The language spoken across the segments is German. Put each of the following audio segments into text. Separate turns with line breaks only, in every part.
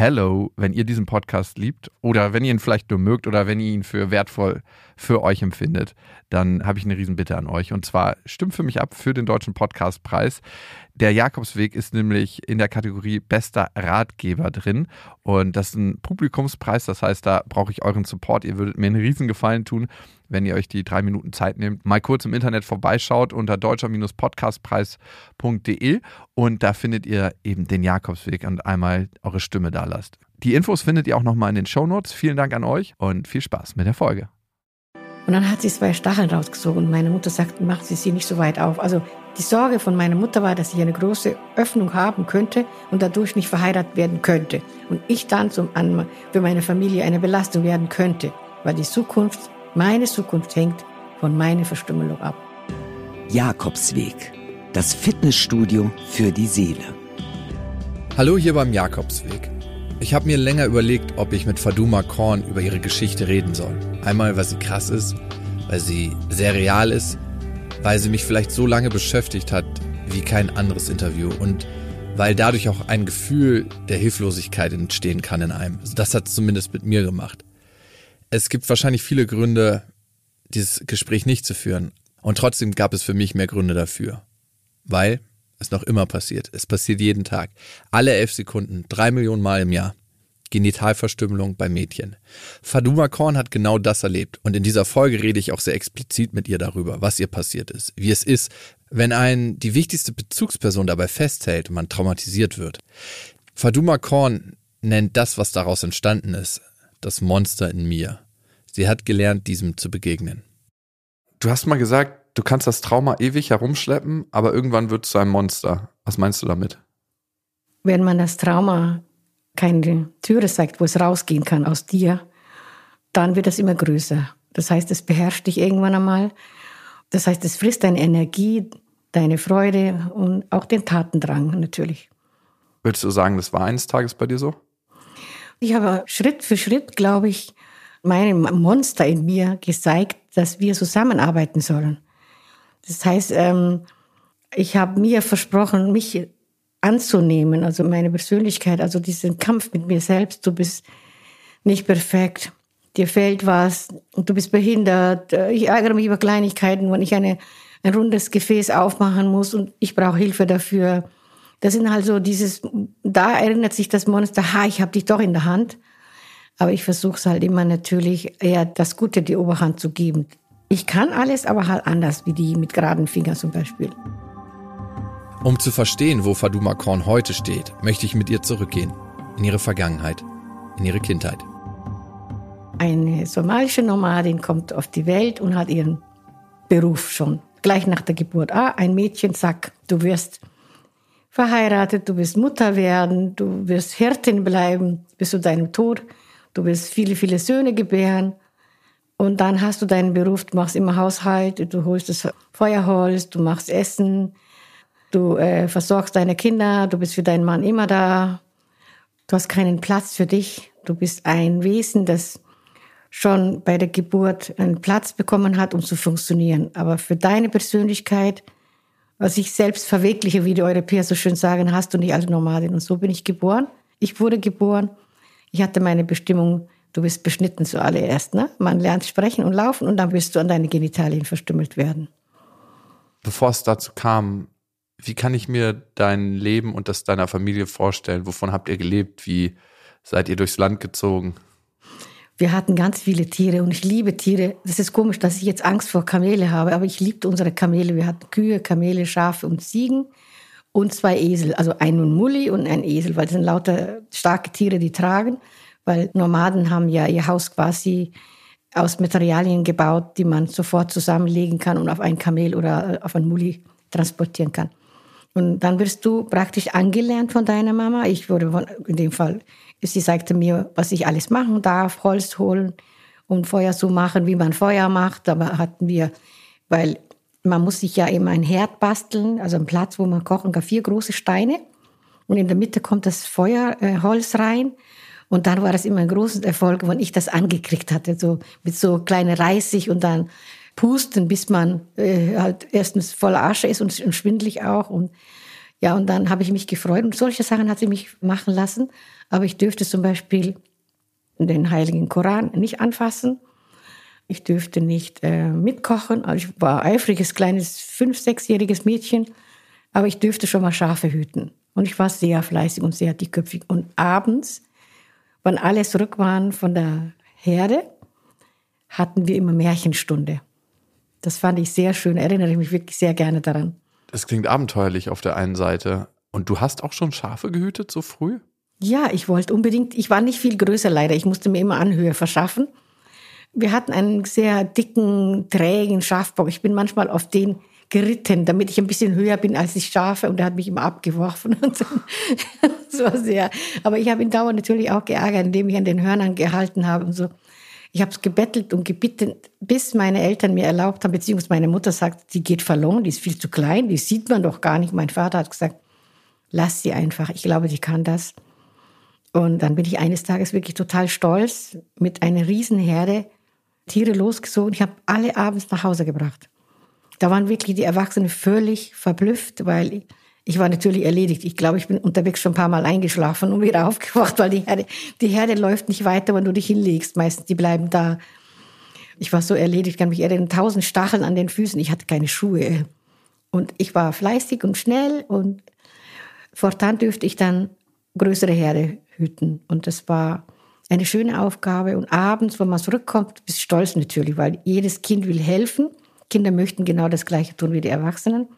hello, wenn ihr diesen Podcast liebt oder wenn ihr ihn vielleicht nur mögt oder wenn ihr ihn für wertvoll für euch empfindet, dann habe ich eine Riesenbitte an euch. Und zwar stimmt für mich ab für den Deutschen Podcastpreis. Der Jakobsweg ist nämlich in der Kategorie bester Ratgeber drin. Und das ist ein Publikumspreis. Das heißt, da brauche ich euren Support. Ihr würdet mir einen Riesengefallen tun, wenn ihr euch die drei Minuten Zeit nehmt, mal kurz im Internet vorbeischaut unter deutscher-podcastpreis.de und da findet ihr eben den Jakobsweg und einmal eure Stimme da lasst. Die Infos findet ihr auch nochmal in den Shownotes. Vielen Dank an euch und viel Spaß mit der Folge.
Und dann hat sie zwei Stacheln rausgezogen und meine Mutter sagt, macht sie sie nicht so weit auf. Also die Sorge von meiner Mutter war, dass ich eine große Öffnung haben könnte und dadurch nicht verheiratet werden könnte. Und ich dann zum, an, für meine Familie eine Belastung werden könnte, weil die Zukunft, meine Zukunft hängt von meiner Verstümmelung ab.
Jakobsweg, das Fitnessstudio für die Seele.
Hallo hier beim Jakobsweg. Ich habe mir länger überlegt, ob ich mit Faduma Korn über ihre Geschichte reden soll. Einmal, weil sie krass ist, weil sie sehr real ist weil sie mich vielleicht so lange beschäftigt hat wie kein anderes Interview und weil dadurch auch ein Gefühl der Hilflosigkeit entstehen kann in einem. Also das hat es zumindest mit mir gemacht. Es gibt wahrscheinlich viele Gründe, dieses Gespräch nicht zu führen. Und trotzdem gab es für mich mehr Gründe dafür. Weil es noch immer passiert. Es passiert jeden Tag. Alle elf Sekunden, drei Millionen Mal im Jahr. Genitalverstümmelung bei Mädchen. Faduma Korn hat genau das erlebt und in dieser Folge rede ich auch sehr explizit mit ihr darüber, was ihr passiert ist, wie es ist, wenn ein die wichtigste Bezugsperson dabei festhält und man traumatisiert wird. Faduma Korn nennt das, was daraus entstanden ist, das Monster in mir. Sie hat gelernt, diesem zu begegnen. Du hast mal gesagt, du kannst das Trauma ewig herumschleppen, aber irgendwann wird es zu einem Monster. Was meinst du damit?
Wenn man das Trauma keine Türe zeigt, wo es rausgehen kann aus dir, dann wird es immer größer. Das heißt, es beherrscht dich irgendwann einmal. Das heißt, es frisst deine Energie, deine Freude und auch den Tatendrang natürlich.
Würdest du sagen, das war eines Tages bei dir so?
Ich habe Schritt für Schritt, glaube ich, meinem Monster in mir gezeigt, dass wir zusammenarbeiten sollen. Das heißt, ähm, ich habe mir versprochen, mich anzunehmen, also meine Persönlichkeit, also diesen Kampf mit mir selbst, du bist nicht perfekt, dir fehlt was, du bist behindert, ich ärgere mich über Kleinigkeiten, wenn ich eine, ein rundes Gefäß aufmachen muss und ich brauche Hilfe dafür. Das sind halt so dieses, da erinnert sich das Monster, ha, ich habe dich doch in der Hand. Aber ich versuche es halt immer natürlich eher das Gute die Oberhand zu geben. Ich kann alles, aber halt anders, wie die mit geraden Fingern zum Beispiel.
Um zu verstehen, wo Faduma Korn heute steht, möchte ich mit ihr zurückgehen. In ihre Vergangenheit, in ihre Kindheit.
Eine somalische Nomadin kommt auf die Welt und hat ihren Beruf schon. Gleich nach der Geburt. Ah, ein Mädchen sagt, du wirst verheiratet, du wirst Mutter werden, du wirst Hirtin bleiben bis zu deinem Tod, du wirst viele, viele Söhne gebären. Und dann hast du deinen Beruf, du machst immer Haushalt, du holst das Feuerholz, du machst Essen, Du äh, versorgst deine Kinder, du bist für deinen Mann immer da. Du hast keinen Platz für dich. Du bist ein Wesen, das schon bei der Geburt einen Platz bekommen hat, um zu funktionieren. Aber für deine Persönlichkeit, was ich selbst verwirkliche, wie die Europäer so schön sagen, hast du nicht als Nomadin. Und so bin ich geboren. Ich wurde geboren. Ich hatte meine Bestimmung, du bist beschnitten zuallererst. Ne? Man lernt sprechen und laufen und dann wirst du an deine Genitalien verstümmelt werden.
Bevor es dazu kam, wie kann ich mir dein Leben und das deiner Familie vorstellen? Wovon habt ihr gelebt? Wie seid ihr durchs Land gezogen?
Wir hatten ganz viele Tiere und ich liebe Tiere. Das ist komisch, dass ich jetzt Angst vor Kamele habe, aber ich liebte unsere Kamele. Wir hatten Kühe, Kamele, Schafe und Ziegen und zwei Esel, also einen Mulli und ein Esel, weil das sind lauter starke Tiere, die tragen, weil Nomaden haben ja ihr Haus quasi aus Materialien gebaut, die man sofort zusammenlegen kann und auf ein Kamel oder auf ein Mulli transportieren kann. Und dann wirst du praktisch angelernt von deiner Mama. Ich wurde von, in dem Fall, sie sagte mir, was ich alles machen darf, Holz holen und Feuer so machen, wie man Feuer macht. Aber hatten wir, weil man muss sich ja immer ein Herd basteln, also einen Platz, wo man kochen kann, vier große Steine. Und in der Mitte kommt das Feuerholz äh, rein. Und dann war es immer ein großes Erfolg, wenn ich das angekriegt hatte, so mit so kleinen Reisig und dann pusten, bis man äh, halt erstens voller Asche ist und, und schwindlig auch. Und ja, und dann habe ich mich gefreut. Und solche Sachen hat sie mich machen lassen. Aber ich dürfte zum Beispiel den Heiligen Koran nicht anfassen. Ich dürfte nicht äh, mitkochen. Also ich war eifriges, kleines, fünf-, sechsjähriges Mädchen. Aber ich dürfte schon mal Schafe hüten. Und ich war sehr fleißig und sehr dickköpfig. Und abends, wenn alle zurück waren von der Herde, hatten wir immer Märchenstunde. Das fand ich sehr schön, erinnere ich mich wirklich sehr gerne daran.
Das klingt abenteuerlich auf der einen Seite. Und du hast auch schon Schafe gehütet so früh?
Ja, ich wollte unbedingt, ich war nicht viel größer leider, ich musste mir immer Anhöhe verschaffen. Wir hatten einen sehr dicken, trägen Schafbock. Ich bin manchmal auf den geritten, damit ich ein bisschen höher bin als die Schafe und der hat mich immer abgeworfen und so. Das war sehr. Aber ich habe ihn dauernd natürlich auch geärgert, indem ich an den Hörnern gehalten habe und so. Ich habe es gebettelt und gebeten, bis meine Eltern mir erlaubt haben, beziehungsweise meine Mutter sagt, die geht verloren, die ist viel zu klein, die sieht man doch gar nicht. Mein Vater hat gesagt, lass sie einfach, ich glaube, die kann das. Und dann bin ich eines Tages wirklich total stolz mit einer Riesenherde Tiere losgezogen. Ich habe alle abends nach Hause gebracht. Da waren wirklich die Erwachsenen völlig verblüfft, weil ich war natürlich erledigt. Ich glaube, ich bin unterwegs schon ein paar Mal eingeschlafen und wieder aufgewacht, weil die Herde, die Herde läuft nicht weiter, wenn du dich hinlegst. Meistens, die bleiben da. Ich war so erledigt, kann mich erinnern, tausend Stacheln an den Füßen. Ich hatte keine Schuhe. Und ich war fleißig und schnell und fortan dürfte ich dann größere Herde hüten. Und das war eine schöne Aufgabe. Und abends, wenn man zurückkommt, bist du stolz natürlich, weil jedes Kind will helfen. Kinder möchten genau das Gleiche tun wie die Erwachsenen.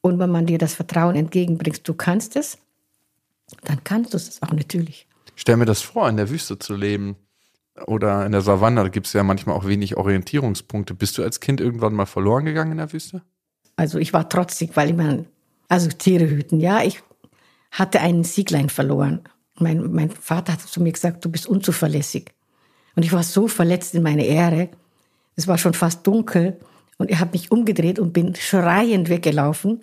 Und wenn man dir das Vertrauen entgegenbringt, du kannst es, dann kannst du es auch natürlich.
Stell mir das vor, in der Wüste zu leben oder in der Savanne, da gibt es ja manchmal auch wenig Orientierungspunkte. Bist du als Kind irgendwann mal verloren gegangen in der Wüste?
Also ich war trotzig, weil ich meine, also Tiere hüten, ja, ich hatte einen Sieglein verloren. Mein, mein Vater hat zu mir gesagt, du bist unzuverlässig. Und ich war so verletzt in meine Ehre. Es war schon fast dunkel und ich habe mich umgedreht und bin schreiend weggelaufen.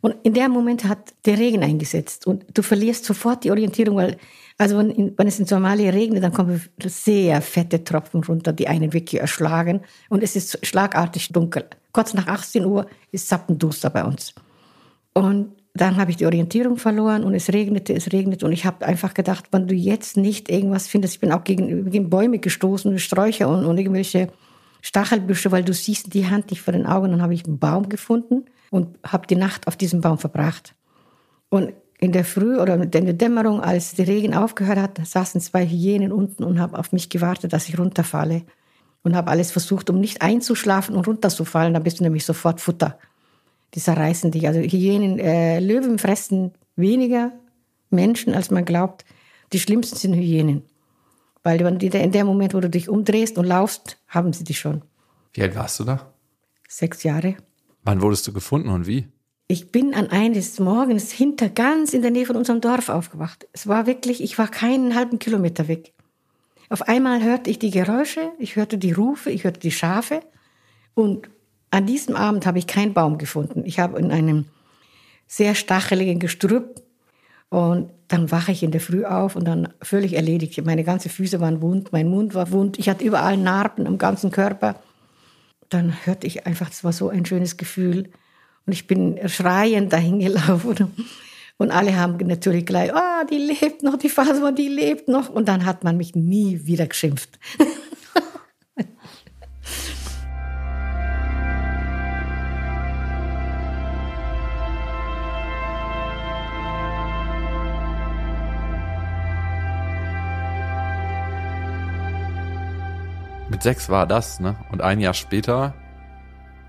Und in dem Moment hat der Regen eingesetzt und du verlierst sofort die Orientierung, weil also wenn, in, wenn es in Somalia regnet, dann kommen sehr fette Tropfen runter, die einen wirklich erschlagen und es ist schlagartig dunkel. Kurz nach 18 Uhr ist zappenduster bei uns. Und dann habe ich die Orientierung verloren und es regnete, es regnete und ich habe einfach gedacht, wenn du jetzt nicht irgendwas findest, ich bin auch gegen, gegen Bäume gestoßen, Sträucher und, und irgendwelche Stachelbüsche, weil du siehst die Hand nicht vor den Augen. Dann habe ich einen Baum gefunden und habe die Nacht auf diesem Baum verbracht. Und in der Früh oder in der Dämmerung, als der Regen aufgehört hat, saßen zwei Hyänen unten und haben auf mich gewartet, dass ich runterfalle. Und habe alles versucht, um nicht einzuschlafen und runterzufallen. Da bist du nämlich sofort Futter. Die zerreißen dich. Also Hyänen, äh, Löwen fressen weniger Menschen, als man glaubt. Die schlimmsten sind Hyänen. Weil in dem Moment, wo du dich umdrehst und laufst, haben sie dich schon.
Wie alt warst du da?
Sechs Jahre.
Wann wurdest du gefunden und wie?
Ich bin an eines Morgens hinter, ganz in der Nähe von unserem Dorf aufgewacht. Es war wirklich, ich war keinen halben Kilometer weg. Auf einmal hörte ich die Geräusche, ich hörte die Rufe, ich hörte die Schafe. Und an diesem Abend habe ich keinen Baum gefunden. Ich habe in einem sehr stacheligen Gestrüpp und dann wache ich in der Früh auf und dann völlig erledigt. Meine ganzen Füße waren wund, mein Mund war wund, ich hatte überall Narben am ganzen Körper. Dann hörte ich einfach, das war so ein schönes Gefühl. Und ich bin schreiend dahin gelaufen. Und alle haben natürlich gleich, ah, oh, die lebt noch, die Fasma, die lebt noch. Und dann hat man mich nie wieder geschimpft.
Mit sechs war das, ne? Und ein Jahr später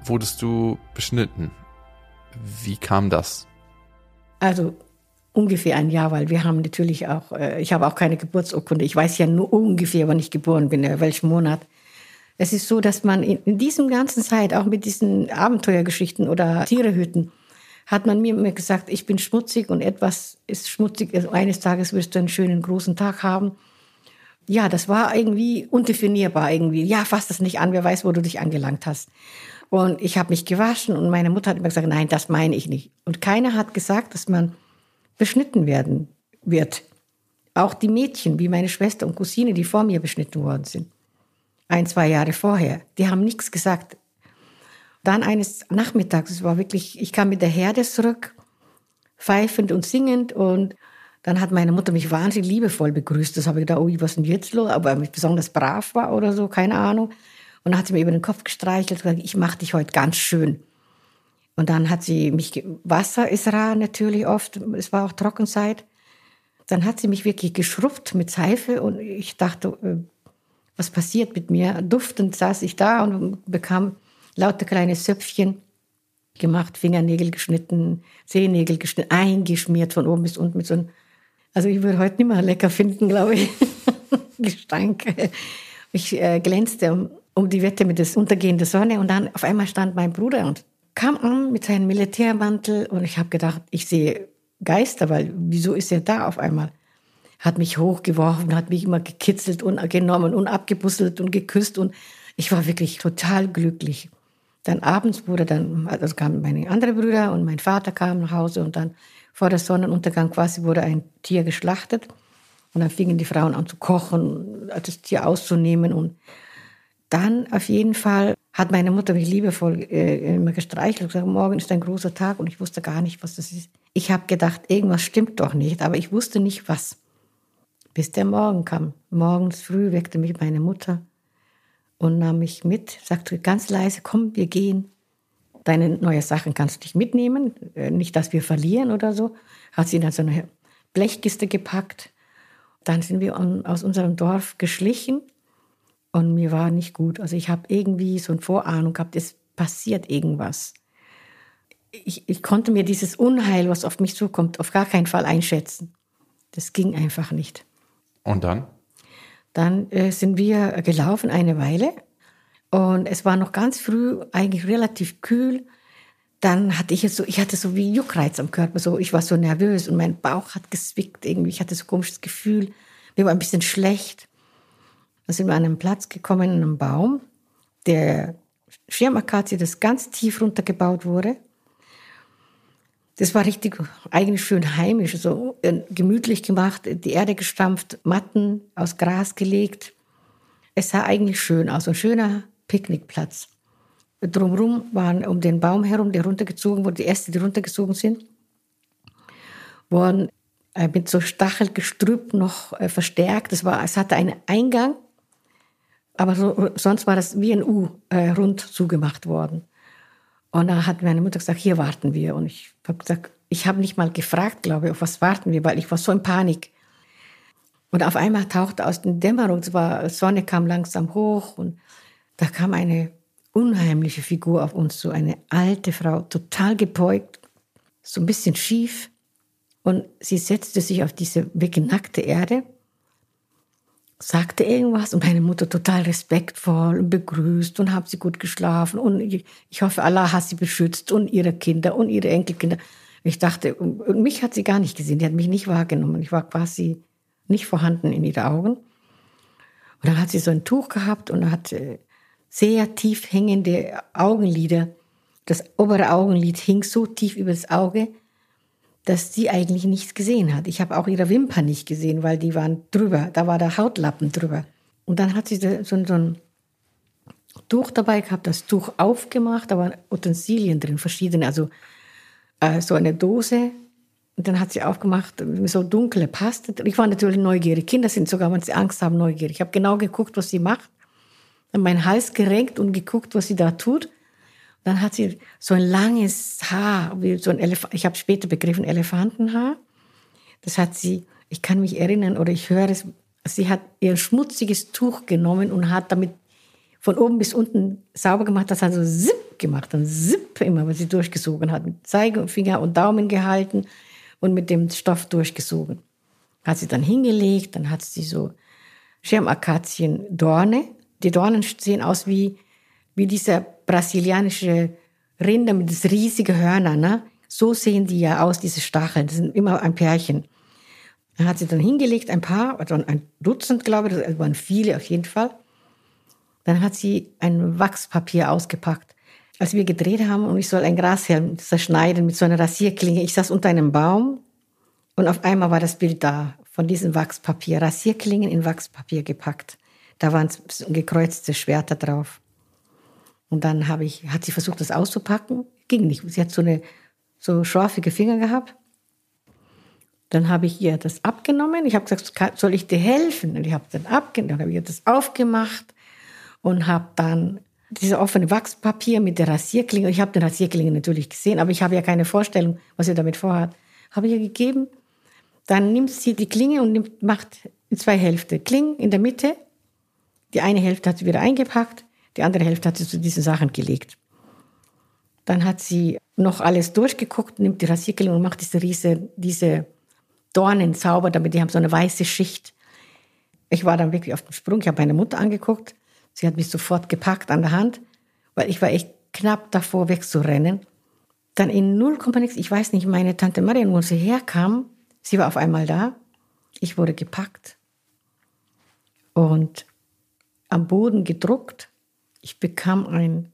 wurdest du beschnitten. Wie kam das?
Also ungefähr ein Jahr, weil wir haben natürlich auch, äh, ich habe auch keine Geburtsurkunde. Ich weiß ja nur ungefähr, wann ich geboren bin, in welchem Monat. Es ist so, dass man in, in diesem ganzen Zeit, auch mit diesen Abenteuergeschichten oder Tierehüten, hat man mir immer gesagt, ich bin schmutzig und etwas ist schmutzig. Eines Tages wirst du einen schönen großen Tag haben ja, das war irgendwie undefinierbar irgendwie. Ja, fass das nicht an, wer weiß, wo du dich angelangt hast. Und ich habe mich gewaschen und meine Mutter hat immer gesagt, nein, das meine ich nicht. Und keiner hat gesagt, dass man beschnitten werden wird. Auch die Mädchen, wie meine Schwester und Cousine, die vor mir beschnitten worden sind. Ein, zwei Jahre vorher. Die haben nichts gesagt. Dann eines Nachmittags, es war wirklich, ich kam mit der Herde zurück, pfeifend und singend und Dann hat meine Mutter mich wahnsinnig liebevoll begrüßt. Das habe ich gedacht, ui, was ist denn jetzt los? Aber ich besonders brav war oder so, keine Ahnung. Und dann hat sie mir über den Kopf gestreichelt und gesagt, ich mache dich heute ganz schön. Und dann hat sie mich, Wasser ist rar natürlich oft, es war auch Trockenzeit. Dann hat sie mich wirklich geschrubbt mit Seife und ich dachte, äh, was passiert mit mir? Duftend saß ich da und bekam lauter kleine Söpfchen gemacht, Fingernägel geschnitten, Zehennägel geschnitten, eingeschmiert von oben bis unten mit so einem, also ich würde heute nicht mehr lecker finden, glaube ich, Gestank. Ich äh, glänzte um, um die Wette mit der untergehenden Sonne und dann auf einmal stand mein Bruder und kam an mit seinem Militärmantel und ich habe gedacht, ich sehe Geister, weil wieso ist er da auf einmal? Hat mich hochgeworfen, hat mich immer gekitzelt und genommen und abgebusselt und geküsst und ich war wirklich total glücklich. Dann abends wurde dann, also kamen meine anderen Brüder und mein Vater kam nach Hause und dann vor der Sonnenuntergang quasi wurde ein Tier geschlachtet und dann fingen die Frauen an zu kochen, das Tier auszunehmen und dann auf jeden Fall hat meine Mutter mich liebevoll äh, immer gestreichelt und gesagt, morgen ist ein großer Tag und ich wusste gar nicht, was das ist. Ich habe gedacht, irgendwas stimmt doch nicht, aber ich wusste nicht was. Bis der Morgen kam. Morgens früh weckte mich meine Mutter und nahm mich mit, sagte ganz leise, komm, wir gehen. Deine neue Sachen kannst du nicht mitnehmen, äh, nicht, dass wir verlieren oder so. Hat sie dann so eine Blechkiste gepackt. Dann sind wir aus unserem Dorf geschlichen und mir war nicht gut. Also ich habe irgendwie so eine Vorahnung gehabt, es passiert irgendwas. Ich, ich konnte mir dieses Unheil, was auf mich zukommt, auf gar keinen Fall einschätzen. Das ging einfach nicht.
Und dann?
Dann äh, sind wir gelaufen eine Weile und es war noch ganz früh, eigentlich relativ kühl. Dann hatte ich jetzt so, ich hatte so wie Juckreiz am Körper, so ich war so nervös und mein Bauch hat geswickt irgendwie. Ich hatte so ein komisches Gefühl, mir war ein bisschen schlecht. Dann sind wir an einen Platz gekommen, an einem Baum, der Schirmakazie, das ganz tief runtergebaut wurde. Das war richtig, eigentlich schön heimisch, so äh, gemütlich gemacht, die Erde gestampft, Matten aus Gras gelegt. Es sah eigentlich schön aus, ein schöner Picknickplatz. Drumherum waren um den Baum herum, der runtergezogen wurde, die Äste, die runtergezogen sind, wurden äh, mit so Stachelgestrüpp noch äh, verstärkt. Das war, es hatte einen Eingang aber so, sonst war das wie ein U äh, rund zugemacht worden. Und da hat meine Mutter gesagt, hier warten wir. Und ich habe gesagt, ich habe nicht mal gefragt, glaube ich, auf was warten wir, weil ich war so in Panik. Und auf einmal tauchte aus der Dämmerung, es Sonne kam langsam hoch und da kam eine unheimliche Figur auf uns zu, eine alte Frau, total gebeugt, so ein bisschen schief. Und sie setzte sich auf diese weggenackte Erde sagte irgendwas und meine Mutter total respektvoll und begrüßt und hat sie gut geschlafen und ich hoffe, Allah hat sie beschützt und ihre Kinder und ihre Enkelkinder. Ich dachte, und mich hat sie gar nicht gesehen, die hat mich nicht wahrgenommen. Ich war quasi nicht vorhanden in ihren Augen. Und dann hat sie so ein Tuch gehabt und hat äh, sehr tief hängende Augenlider. Das obere Augenlid hing so tief über das Auge, dass sie eigentlich nichts gesehen hat. Ich habe auch ihre Wimpern nicht gesehen, weil die waren drüber. Da war der Hautlappen drüber. Und dann hat sie so, so ein Tuch dabei gehabt, das Tuch aufgemacht, da waren Utensilien drin, verschiedene, also äh, so eine Dose. Und dann hat sie aufgemacht, so dunkle Paste. Ich war natürlich neugierig. Kinder sind sogar, wenn sie Angst haben, neugierig. Ich habe genau geguckt, was sie macht. Dann meinen Hals gerenkt und geguckt, was sie da tut. Dann hat sie so ein langes Haar, wie so ein Elefant. Ich habe später begriffen, Elefantenhaar. Das hat sie, ich kann mich erinnern oder ich höre es, sie hat ihr schmutziges Tuch genommen und hat damit von oben bis unten sauber gemacht. Das hat so zipp gemacht, und zipp immer, was sie durchgesogen hat. Mit Zeigefinger und Daumen gehalten und mit dem Stoff durchgesogen. Hat sie dann hingelegt, dann hat sie so Schirmakazien-Dorne. Die Dornen sehen aus wie, wie dieser brasilianische Rinder mit das riesige Hörner, ne? So sehen die ja aus, diese Stacheln. Das sind immer ein Pärchen. Er hat sie dann hingelegt, ein paar, also ein Dutzend, glaube ich, das waren viele auf jeden Fall. Dann hat sie ein Wachspapier ausgepackt. Als wir gedreht haben und ich soll ein Grashelm zerschneiden mit so einer Rasierklinge, ich saß unter einem Baum und auf einmal war das Bild da von diesem Wachspapier, Rasierklingen in Wachspapier gepackt. Da waren gekreuzte Schwerter drauf. Und dann habe ich, hat sie versucht, das auszupacken. Ging nicht. Sie hat so eine so schorfige Finger gehabt. Dann habe ich ihr das abgenommen. Ich habe gesagt, soll ich dir helfen? Und ich habe dann abgenommen, dann habe ich ihr das aufgemacht und habe dann diese offene Wachspapier mit der Rasierklinge. Ich habe den Rasierklinge natürlich gesehen, aber ich habe ja keine Vorstellung, was sie damit vorhat. Habe ich ihr gegeben. Dann nimmt sie die Klinge und nimmt, macht in zwei Hälften. Klingen in der Mitte. Die eine Hälfte hat sie wieder eingepackt, die andere Hälfte hat sie zu diesen Sachen gelegt. Dann hat sie noch alles durchgeguckt, nimmt die Rasierklinge und macht diese riese, diese Dornen sauber, damit die haben so eine weiße Schicht. Ich war dann wirklich auf dem Sprung. Ich habe meine Mutter angeguckt. Sie hat mich sofort gepackt an der Hand, weil ich war echt knapp davor, wegzurennen. Dann in null nichts. Ich weiß nicht, meine Tante Marion, wo sie herkam, sie war auf einmal da. Ich wurde gepackt und am Boden gedruckt. Ich bekam ein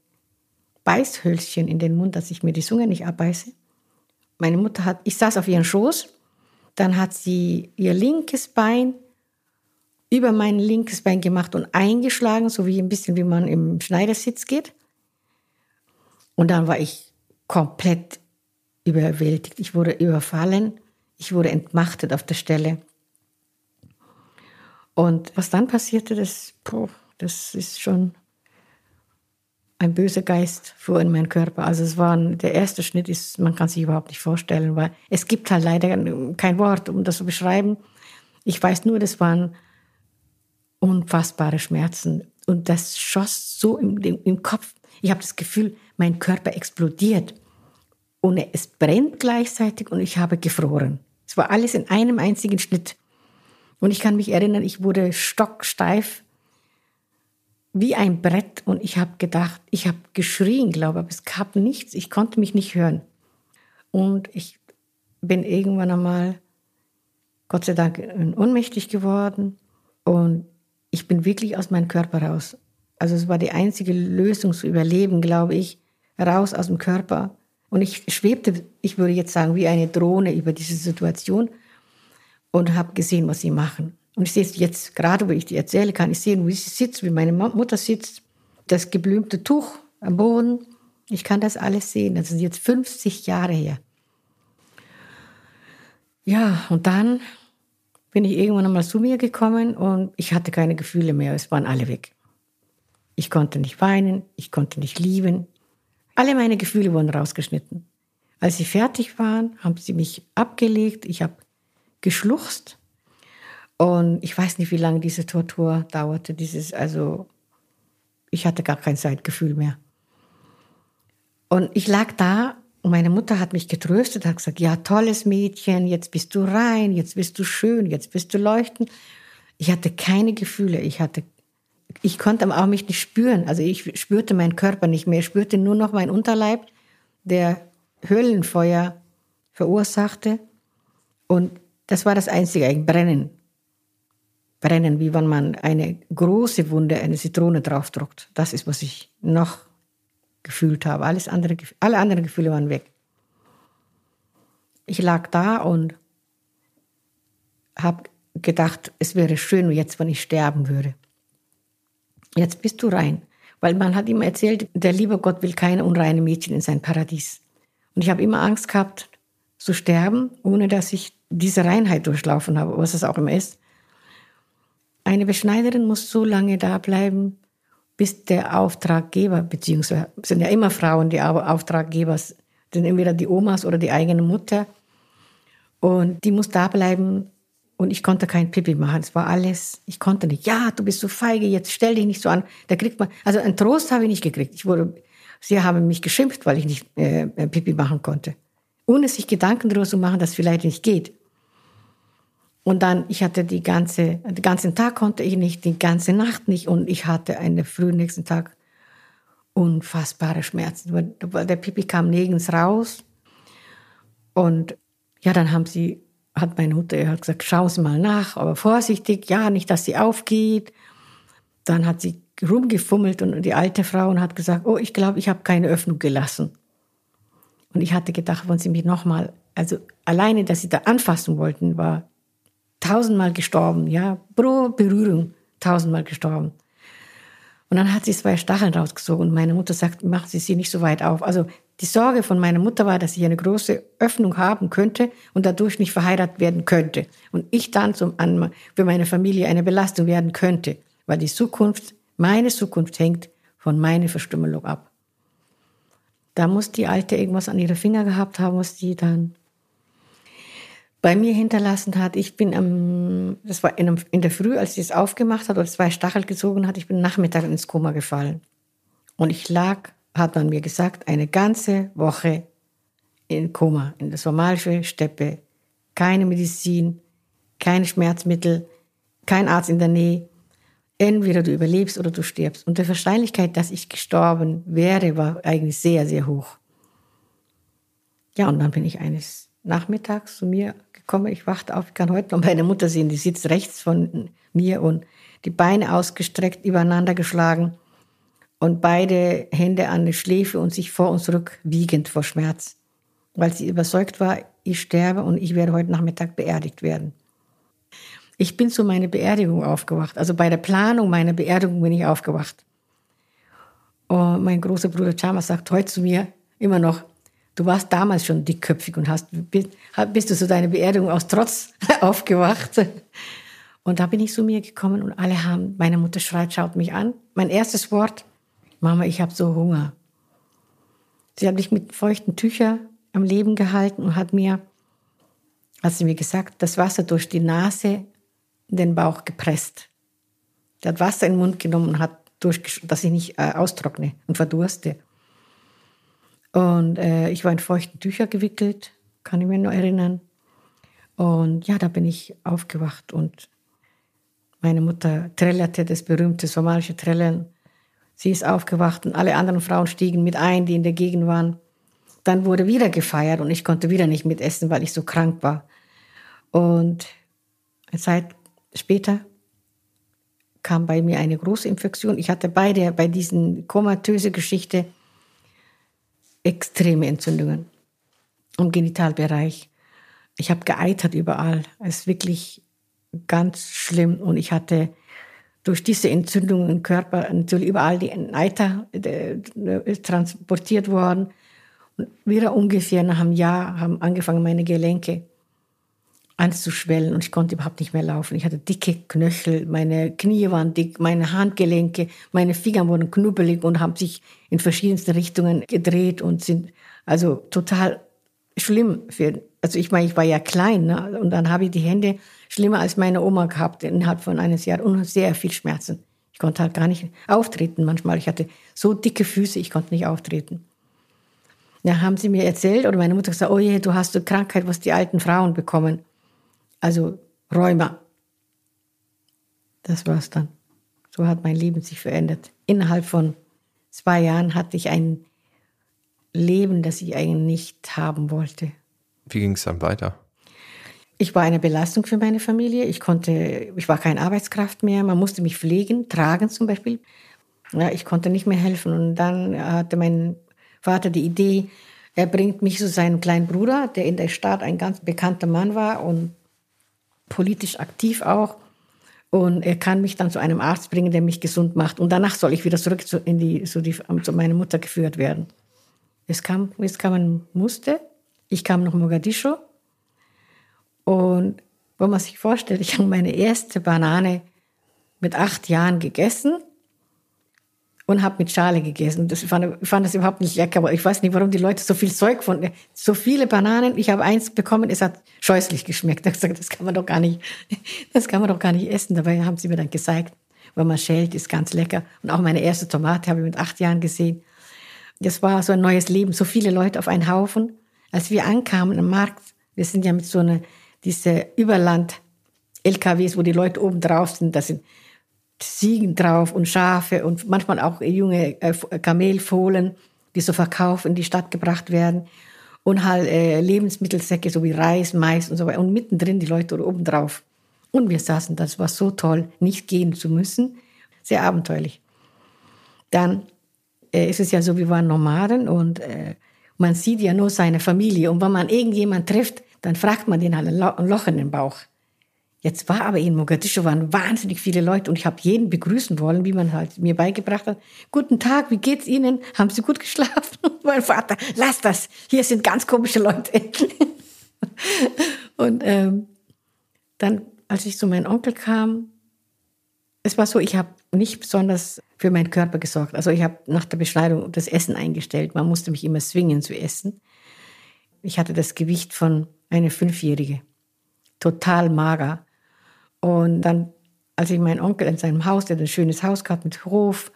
Beißhölzchen in den Mund, dass ich mir die Zunge nicht abbeiße. Meine Mutter hat, ich saß auf ihren Schoß, dann hat sie ihr linkes Bein über mein linkes Bein gemacht und eingeschlagen, so wie ein bisschen wie man im Schneidersitz geht. Und dann war ich komplett überwältigt. Ich wurde überfallen, ich wurde entmachtet auf der Stelle. Und was dann passierte, das, boah, das ist schon ein böser Geist fuhr in meinen Körper. Also es war der erste Schnitt ist, man kann sich überhaupt nicht vorstellen, weil es gibt halt leider kein Wort, um das zu beschreiben. Ich weiß nur, das waren unfassbare Schmerzen und das schoss so im, im Kopf. Ich habe das Gefühl, mein Körper explodiert und es brennt gleichzeitig und ich habe gefroren. Es war alles in einem einzigen Schnitt. Und ich kann mich erinnern, ich wurde stocksteif wie ein Brett und ich habe gedacht, ich habe geschrien, glaube ich, aber es gab nichts. Ich konnte mich nicht hören. Und ich bin irgendwann einmal, Gott sei Dank, ohnmächtig geworden und ich bin wirklich aus meinem Körper raus. Also es war die einzige Lösung zu überleben, glaube ich, raus aus dem Körper. Und ich schwebte, ich würde jetzt sagen, wie eine Drohne über diese Situation und habe gesehen, was sie machen. Und ich sehe es jetzt, gerade wo ich die erzähle, kann ich sehen, wie sie sitzt, wie meine Mutter sitzt, das geblümte Tuch am Boden. Ich kann das alles sehen. Das ist jetzt 50 Jahre her. Ja, und dann bin ich irgendwann einmal zu mir gekommen und ich hatte keine Gefühle mehr. Es waren alle weg. Ich konnte nicht weinen, ich konnte nicht lieben. Alle meine Gefühle wurden rausgeschnitten. Als sie fertig waren, haben sie mich abgelegt. Ich habe geschluchzt. Und ich weiß nicht, wie lange diese Tortur dauerte. Dieses, also, ich hatte gar kein Zeitgefühl mehr. Und ich lag da und meine Mutter hat mich getröstet, hat gesagt, ja, tolles Mädchen, jetzt bist du rein, jetzt bist du schön, jetzt bist du leuchten. Ich hatte keine Gefühle, ich hatte, ich konnte auch mich nicht spüren. Also ich spürte meinen Körper nicht mehr, ich spürte nur noch meinen Unterleib, der Höhlenfeuer verursachte. Und das war das Einzige, ein Brennen. Brennen, wie wenn man eine große Wunde, eine Zitrone draufdruckt. Das ist, was ich noch gefühlt habe. Alles andere, alle anderen Gefühle waren weg. Ich lag da und habe gedacht, es wäre schön jetzt, wenn ich sterben würde. Jetzt bist du rein. Weil man hat immer erzählt, der liebe Gott will keine unreine Mädchen in sein Paradies. Und ich habe immer Angst gehabt, zu sterben, ohne dass ich diese Reinheit durchlaufen habe, was es auch immer ist. Eine Beschneiderin muss so lange da bleiben, bis der Auftraggeber, beziehungsweise sind ja immer Frauen, die Auftraggeber sind entweder die Omas oder die eigene Mutter. Und die muss da bleiben. Und ich konnte kein Pipi machen. Es war alles, ich konnte nicht. Ja, du bist so feige, jetzt stell dich nicht so an. Da kriegt man, also einen Trost habe ich nicht gekriegt. Ich wurde, sie haben mich geschimpft, weil ich nicht äh, Pipi machen konnte. Ohne sich Gedanken darüber zu machen, dass es vielleicht nicht geht. Und dann, ich hatte die ganze, den ganzen Tag konnte ich nicht, die ganze Nacht nicht. Und ich hatte einen frühen nächsten Tag unfassbare Schmerzen. Der Pipi kam nirgends raus. Und ja, dann haben sie, hat meine Mutter hat gesagt, schauen Sie mal nach, aber vorsichtig, ja, nicht, dass sie aufgeht. Dann hat sie rumgefummelt und die alte Frau hat gesagt, oh, ich glaube, ich habe keine Öffnung gelassen. Und ich hatte gedacht, wenn sie mich nochmal, also alleine, dass sie da anfassen wollten, war tausendmal gestorben, ja, pro Berührung tausendmal gestorben. Und dann hat sie zwei Stacheln rausgezogen und meine Mutter sagt, machen Sie sie nicht so weit auf. Also Die Sorge von meiner Mutter war, dass ich eine große Öffnung haben könnte und dadurch nicht verheiratet werden könnte. Und ich dann zum, für meine Familie eine Belastung werden könnte, weil die Zukunft, meine Zukunft hängt von meiner Verstümmelung ab. Da muss die Alte irgendwas an ihre Finger gehabt haben, was die dann bei mir hinterlassen hat. Ich bin am, das war in, in der Früh, als sie es aufgemacht hat oder zwei Stachel gezogen hat, ich bin Nachmittag ins Koma gefallen. Und ich lag hat man mir gesagt, eine ganze Woche in Koma, in der somalischen Steppe. Keine Medizin, keine Schmerzmittel, kein Arzt in der Nähe. Entweder du überlebst oder du stirbst. Und die Wahrscheinlichkeit, dass ich gestorben wäre, war eigentlich sehr, sehr hoch. Ja, und dann bin ich eines Nachmittags zu mir gekommen. Ich wachte auf, ich kann heute noch meine Mutter sehen, die sitzt rechts von mir und die Beine ausgestreckt, übereinander geschlagen und beide Hände an die Schläfe und sich vor und zurück wiegend vor Schmerz, weil sie überzeugt war, ich sterbe und ich werde heute Nachmittag beerdigt werden. Ich bin zu meiner Beerdigung aufgewacht. Also bei der Planung meiner Beerdigung bin ich aufgewacht. Und mein großer Bruder Chama sagt heute zu mir immer noch, du warst damals schon dickköpfig und hast, bist du zu deiner Beerdigung aus Trotz aufgewacht. Und da bin ich zu mir gekommen und alle haben, meine Mutter schreit, schaut mich an. Mein erstes Wort, Mama, ich habe so Hunger. Sie hat mich mit feuchten Tüchern am Leben gehalten und hat mir, hat sie mir gesagt, das Wasser durch die Nase in den Bauch gepresst. Sie hat Wasser in den Mund genommen und hat durch, dass ich nicht äh, austrockne und verdurste. Und äh, ich war in feuchten Tücher gewickelt, kann ich mir nur erinnern. Und ja, da bin ich aufgewacht und meine Mutter trällerte das berühmte somalische Trällern Sie ist aufgewacht und alle anderen Frauen stiegen mit ein, die in der Gegend waren. Dann wurde wieder gefeiert und ich konnte wieder nicht mitessen, weil ich so krank war. Und eine Zeit später kam bei mir eine große Infektion. Ich hatte beide bei diesen komatöse Geschichte extreme Entzündungen im Genitalbereich. Ich habe geeitert überall. Es ist wirklich ganz schlimm und ich hatte durch diese Entzündungen im Körper natürlich überall die Eiter äh, transportiert worden. Und wieder ungefähr nach einem Jahr haben angefangen meine Gelenke anzuschwellen und ich konnte überhaupt nicht mehr laufen. Ich hatte dicke Knöchel, meine Knie waren dick, meine Handgelenke, meine Finger wurden knubbelig und haben sich in verschiedensten Richtungen gedreht und sind also total schlimm. Für, also ich meine, ich war ja klein ne? und dann habe ich die Hände schlimmer als meine Oma gehabt innerhalb von eines Jahres und sehr viel Schmerzen. Ich konnte halt gar nicht auftreten manchmal. Ich hatte so dicke Füße, ich konnte nicht auftreten. Da haben sie mir erzählt oder meine Mutter gesagt, oh je, du hast eine Krankheit, was die alten Frauen bekommen. Also Rheuma. Das war's dann. So hat mein Leben sich verändert. Innerhalb von zwei Jahren hatte ich ein Leben, das ich eigentlich nicht haben wollte.
Wie ging es dann weiter?
Ich war eine Belastung für meine Familie. Ich konnte, ich war keine Arbeitskraft mehr. Man musste mich pflegen, tragen zum Beispiel. Ja, ich konnte nicht mehr helfen. Und dann hatte mein Vater die Idee, er bringt mich zu seinem kleinen Bruder, der in der Stadt ein ganz bekannter Mann war und politisch aktiv auch. Und er kann mich dann zu einem Arzt bringen, der mich gesund macht. Und danach soll ich wieder zurück zu, in die, zu, die, zu meiner Mutter geführt werden. Es kam, es kam man musste. Ich kam nach Mogadischu und wenn man sich vorstellt, ich habe meine erste Banane mit acht Jahren gegessen und habe mit Schale gegessen. Das, fand, fand das überhaupt nicht lecker, aber ich weiß nicht, warum die Leute so viel Zeug von, so viele Bananen. Ich habe eins bekommen, es hat scheußlich geschmeckt. Ich gesagt, das kann man doch gar nicht, das kann man doch gar nicht essen. Dabei haben sie mir dann gezeigt, wenn man schält, ist ganz lecker. Und auch meine erste Tomate habe ich mit acht Jahren gesehen. Das war so ein neues Leben, so viele Leute auf einen Haufen. Als wir ankamen am Markt, wir sind ja mit so einer diese Überland-LKWs, wo die Leute oben drauf sind, da sind Ziegen drauf und Schafe und manchmal auch junge äh, Kamelfohlen, die so verkauft in die Stadt gebracht werden. Und halt äh, Lebensmittelsäcke, so wie Reis, Mais und so weiter. Und mittendrin die Leute oben drauf. Und wir saßen, das war so toll, nicht gehen zu müssen. Sehr abenteuerlich. Dann äh, ist es ja so, wir waren Nomaden und äh, man sieht ja nur seine Familie. Und wenn man irgendjemand trifft, dann fragt man den halt ein Loch in den Bauch. Jetzt war aber in Mogadischu waren wahnsinnig viele Leute und ich habe jeden begrüßen wollen, wie man halt mir beigebracht hat. Guten Tag, wie geht's Ihnen? Haben Sie gut geschlafen? Und mein Vater, lass das, hier sind ganz komische Leute. und ähm, dann, als ich zu meinem Onkel kam, es war so, ich habe nicht besonders für meinen Körper gesorgt. Also ich habe nach der Beschneidung das Essen eingestellt. Man musste mich immer zwingen zu essen. Ich hatte das Gewicht von einer Fünfjährige. Total mager. Und dann, als ich meinen Onkel in seinem Haus, der ein schönes Haus gehabt mit Hof,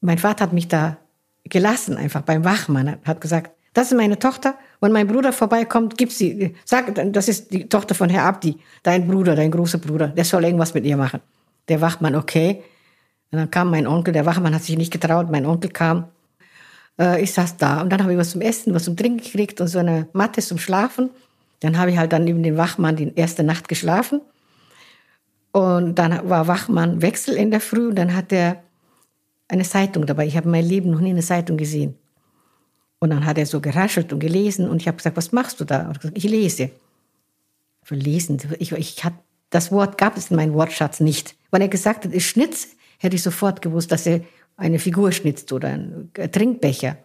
mein Vater hat mich da gelassen, einfach beim Wachmann, hat gesagt, das ist meine Tochter. Wenn mein Bruder vorbeikommt, gib sie, sag, das ist die Tochter von Herr Abdi, dein Bruder, dein großer Bruder, der soll irgendwas mit ihr machen. Der Wachmann, okay. Und dann kam mein Onkel, der Wachmann hat sich nicht getraut, mein Onkel kam. Äh, ich saß da und dann habe ich was zum Essen, was zum Trinken gekriegt und so eine Matte zum Schlafen. Dann habe ich halt dann neben dem Wachmann die erste Nacht geschlafen. Und dann war Wachmann Wechsel in der Früh und dann hat er eine Zeitung dabei. Ich habe mein Leben noch nie eine Zeitung gesehen. Und dann hat er so geraschelt und gelesen und ich habe gesagt, was machst du da? Gesagt, ich lese. Für ich, ich hat, das Wort gab es in meinem Wortschatz nicht. Wenn er gesagt hat, ich schnitz, hätte ich sofort gewusst, dass er eine Figur schnitzt oder einen Trinkbecher.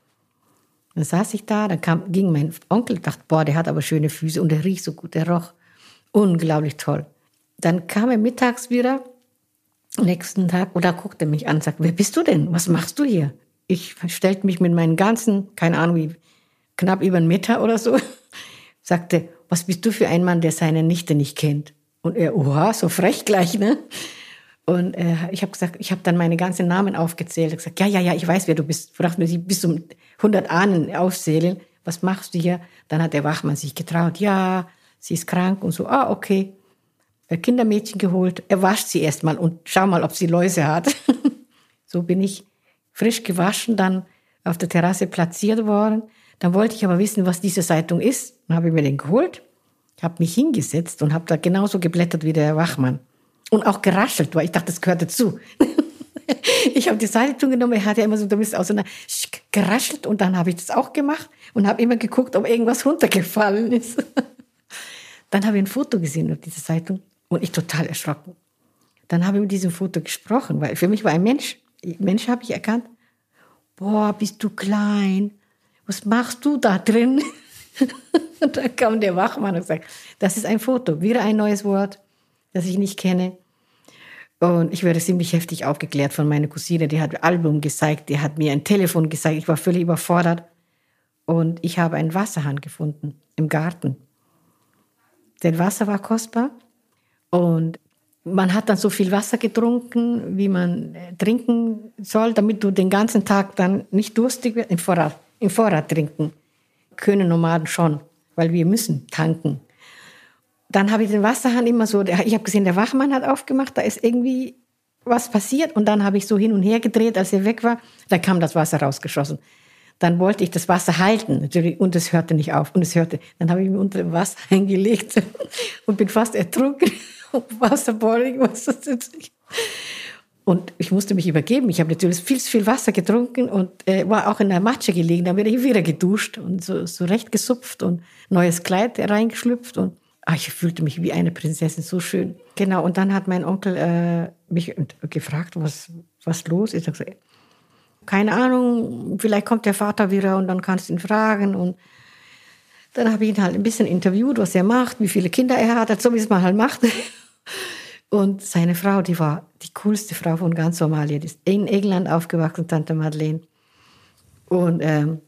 Dann saß ich da, dann kam, ging mein Onkel, dachte, boah, der hat aber schöne Füße und der riecht so gut, der roch unglaublich toll. Dann kam er mittags wieder, nächsten Tag, oder guckte mich an und sagte, wer bist du denn? Was machst du hier? Ich stellte mich mit meinen ganzen, keine Ahnung, wie, knapp über einen Meter oder so, sagte, was bist du für ein Mann, der seine Nichte nicht kennt? Und er, oha, so frech gleich, ne? Und äh, ich habe gesagt, ich habe dann meine ganzen Namen aufgezählt. Ich gesagt, ja, ja, ja, ich weiß, wer du bist. Fragt mir, sie bis um 100 Ahnen aufzählen. Was machst du hier? Dann hat der Wachmann sich getraut. Ja, sie ist krank und so. Ah, okay. Kindermädchen geholt, er wascht sie erstmal und schau mal, ob sie Läuse hat. so bin ich frisch gewaschen, dann auf der Terrasse platziert worden. Dann wollte ich aber wissen, was diese Zeitung ist. Dann habe ich mir den geholt, habe mich hingesetzt und habe da genauso geblättert wie der Wachmann. Und auch geraschelt, weil ich dachte, das gehört dazu. ich habe die Zeitung genommen, er hat ja immer so, da bist auseinander geraschelt und dann habe ich das auch gemacht und habe immer geguckt, ob irgendwas runtergefallen ist. dann habe ich ein Foto gesehen auf dieser Zeitung und ich total erschrocken. Dann habe ich mit diesem Foto gesprochen, weil für mich war ein Mensch. Mensch habe ich erkannt. Boah, bist du klein. Was machst du da drin? und dann kam der Wachmann und sagte, das ist ein Foto, wieder ein neues Wort, das ich nicht kenne. Und ich werde ziemlich heftig aufgeklärt von meiner Cousine. Die hat ein Album gezeigt, die hat mir ein Telefon gezeigt. Ich war völlig überfordert. Und ich habe einen Wasserhahn gefunden im Garten. Denn Wasser war kostbar. Und man hat dann so viel Wasser getrunken, wie man äh, trinken soll, damit du den ganzen Tag dann nicht durstig wirst. Im Vorrat, im Vorrat trinken können Nomaden schon, weil wir müssen tanken. Dann habe ich den Wasserhahn immer so, ich habe gesehen, der Wachmann hat aufgemacht, da ist irgendwie was passiert und dann habe ich so hin und her gedreht, als er weg war, da kam das Wasser rausgeschossen. Dann wollte ich das Wasser halten, natürlich, und es hörte nicht auf und es hörte. Dann habe ich mich unter dem Wasser eingelegt und bin fast ertrunken. Wasserboiling, was das ist. Und ich musste mich übergeben. Ich habe natürlich viel zu viel Wasser getrunken und äh, war auch in der Matsche gelegen. Dann bin ich wieder geduscht und so, so recht gesupft und neues Kleid reingeschlüpft. Und ach, ich fühlte mich wie eine Prinzessin, so schön. Genau, und dann hat mein Onkel äh, mich gefragt, was, was los ist. Ich gesagt, keine Ahnung, vielleicht kommt der Vater wieder und dann kannst du ihn fragen. Und dann habe ich ihn halt ein bisschen interviewt, was er macht, wie viele Kinder er hat, so wie es man halt macht. Und seine Frau, die war die coolste Frau von ganz Somalia. Die ist in England aufgewachsen, Tante Madeleine. Und ähm,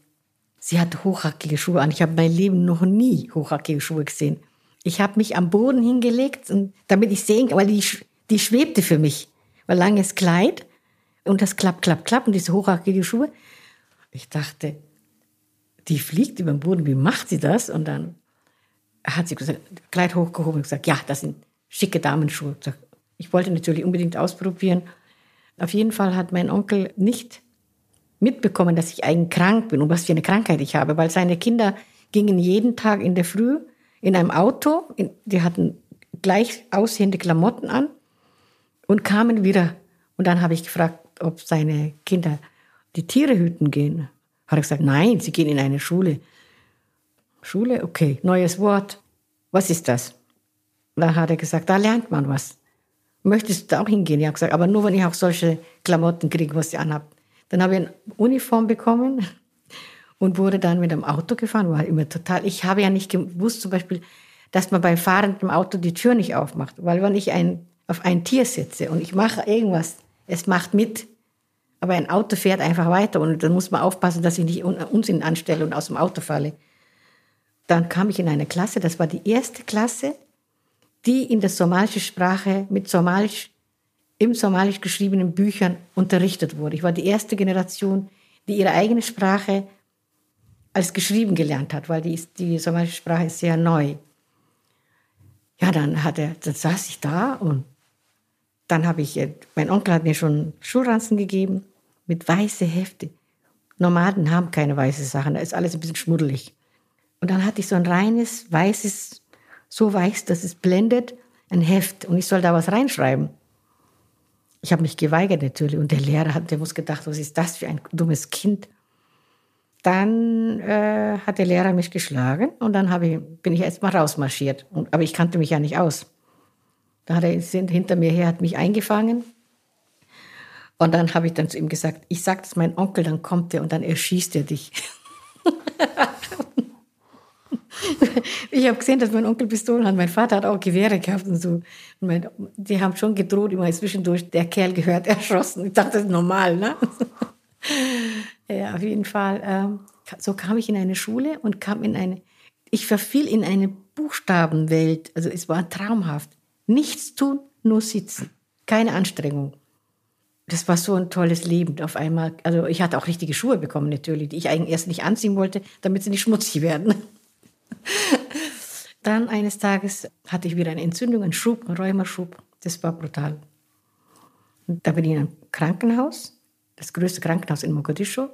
sie hatte hochhackige Schuhe an. Ich habe mein Leben noch nie hochhackige Schuhe gesehen. Ich habe mich am Boden hingelegt, und, damit ich sehen kann, weil die, die schwebte für mich. Weil langes Kleid und das klapp, klapp, klapp und diese hochhackige Schuhe. Ich dachte, die fliegt über den Boden, wie macht sie das? Und dann hat sie gesagt, Kleid hochgehoben und gesagt, ja, das sind schicke Damenschuhe. Ich wollte natürlich unbedingt ausprobieren. Auf jeden Fall hat mein Onkel nicht mitbekommen, dass ich eigentlich krank bin und was für eine Krankheit ich habe, weil seine Kinder gingen jeden Tag in der Früh in einem Auto, die hatten gleich aussehende Klamotten an und kamen wieder. Und dann habe ich gefragt, ob seine Kinder die Tiere hüten gehen. Hat er gesagt, nein, sie gehen in eine Schule. Schule, okay, neues Wort. Was ist das? Dann hat er gesagt, da lernt man was. Möchtest du da auch hingehen? Ich habe gesagt, aber nur, wenn ich auch solche Klamotten kriege, was ihr anhabt. Dann habe ich eine Uniform bekommen und wurde dann mit dem Auto gefahren. War immer total. Ich habe ja nicht gewusst, zum Beispiel, dass man beim fahrenden Auto die Tür nicht aufmacht. Weil wenn ich ein, auf ein Tier sitze und ich mache irgendwas, es macht mit, aber ein Auto fährt einfach weiter und dann muss man aufpassen, dass ich nicht Unsinn anstelle und aus dem Auto falle. Dann kam ich in eine Klasse, das war die erste Klasse, die in der somalischen Sprache mit Somalisch, im Somalisch geschriebenen Büchern unterrichtet wurde. Ich war die erste Generation, die ihre eigene Sprache als geschrieben gelernt hat, weil die, die somalische Sprache ist sehr neu. Ja, dann, hat er, dann saß ich da und dann habe ich, äh, mein Onkel hat mir schon Schulranzen gegeben mit weiße Hefte. Nomaden haben keine weiße Sachen, da ist alles ein bisschen schmuddelig. Und dann hatte ich so ein reines, weißes, so weiß, dass es blendet, ein Heft und ich soll da was reinschreiben. Ich habe mich geweigert natürlich und der Lehrer hat, der muss gedacht, was ist das für ein dummes Kind. Dann äh, hat der Lehrer mich geschlagen und dann ich, bin ich erst mal rausmarschiert. Und, aber ich kannte mich ja nicht aus. Da hat er hinter mir her, hat mich eingefangen. Und dann habe ich dann zu ihm gesagt, ich sage das mein Onkel, dann kommt er und dann erschießt er dich. ich habe gesehen, dass mein Onkel Pistolen hat. Mein Vater hat auch Gewehre gehabt und so. Und mein, die haben schon gedroht, immer zwischendurch, der Kerl gehört erschossen. Ich dachte, das ist normal, ne? ja, auf jeden Fall. Ähm, so kam ich in eine Schule und kam in eine, ich verfiel in eine Buchstabenwelt. Also es war traumhaft. Nichts tun, nur sitzen. Keine Anstrengung. Das war so ein tolles Leben auf einmal. Also ich hatte auch richtige Schuhe bekommen natürlich, die ich eigentlich erst nicht anziehen wollte, damit sie nicht schmutzig werden. Dann eines Tages hatte ich wieder eine Entzündung, einen Schub, einen Rheumaschub. Das war brutal. Da bin ich in einem Krankenhaus, das größte Krankenhaus in Mogadischu.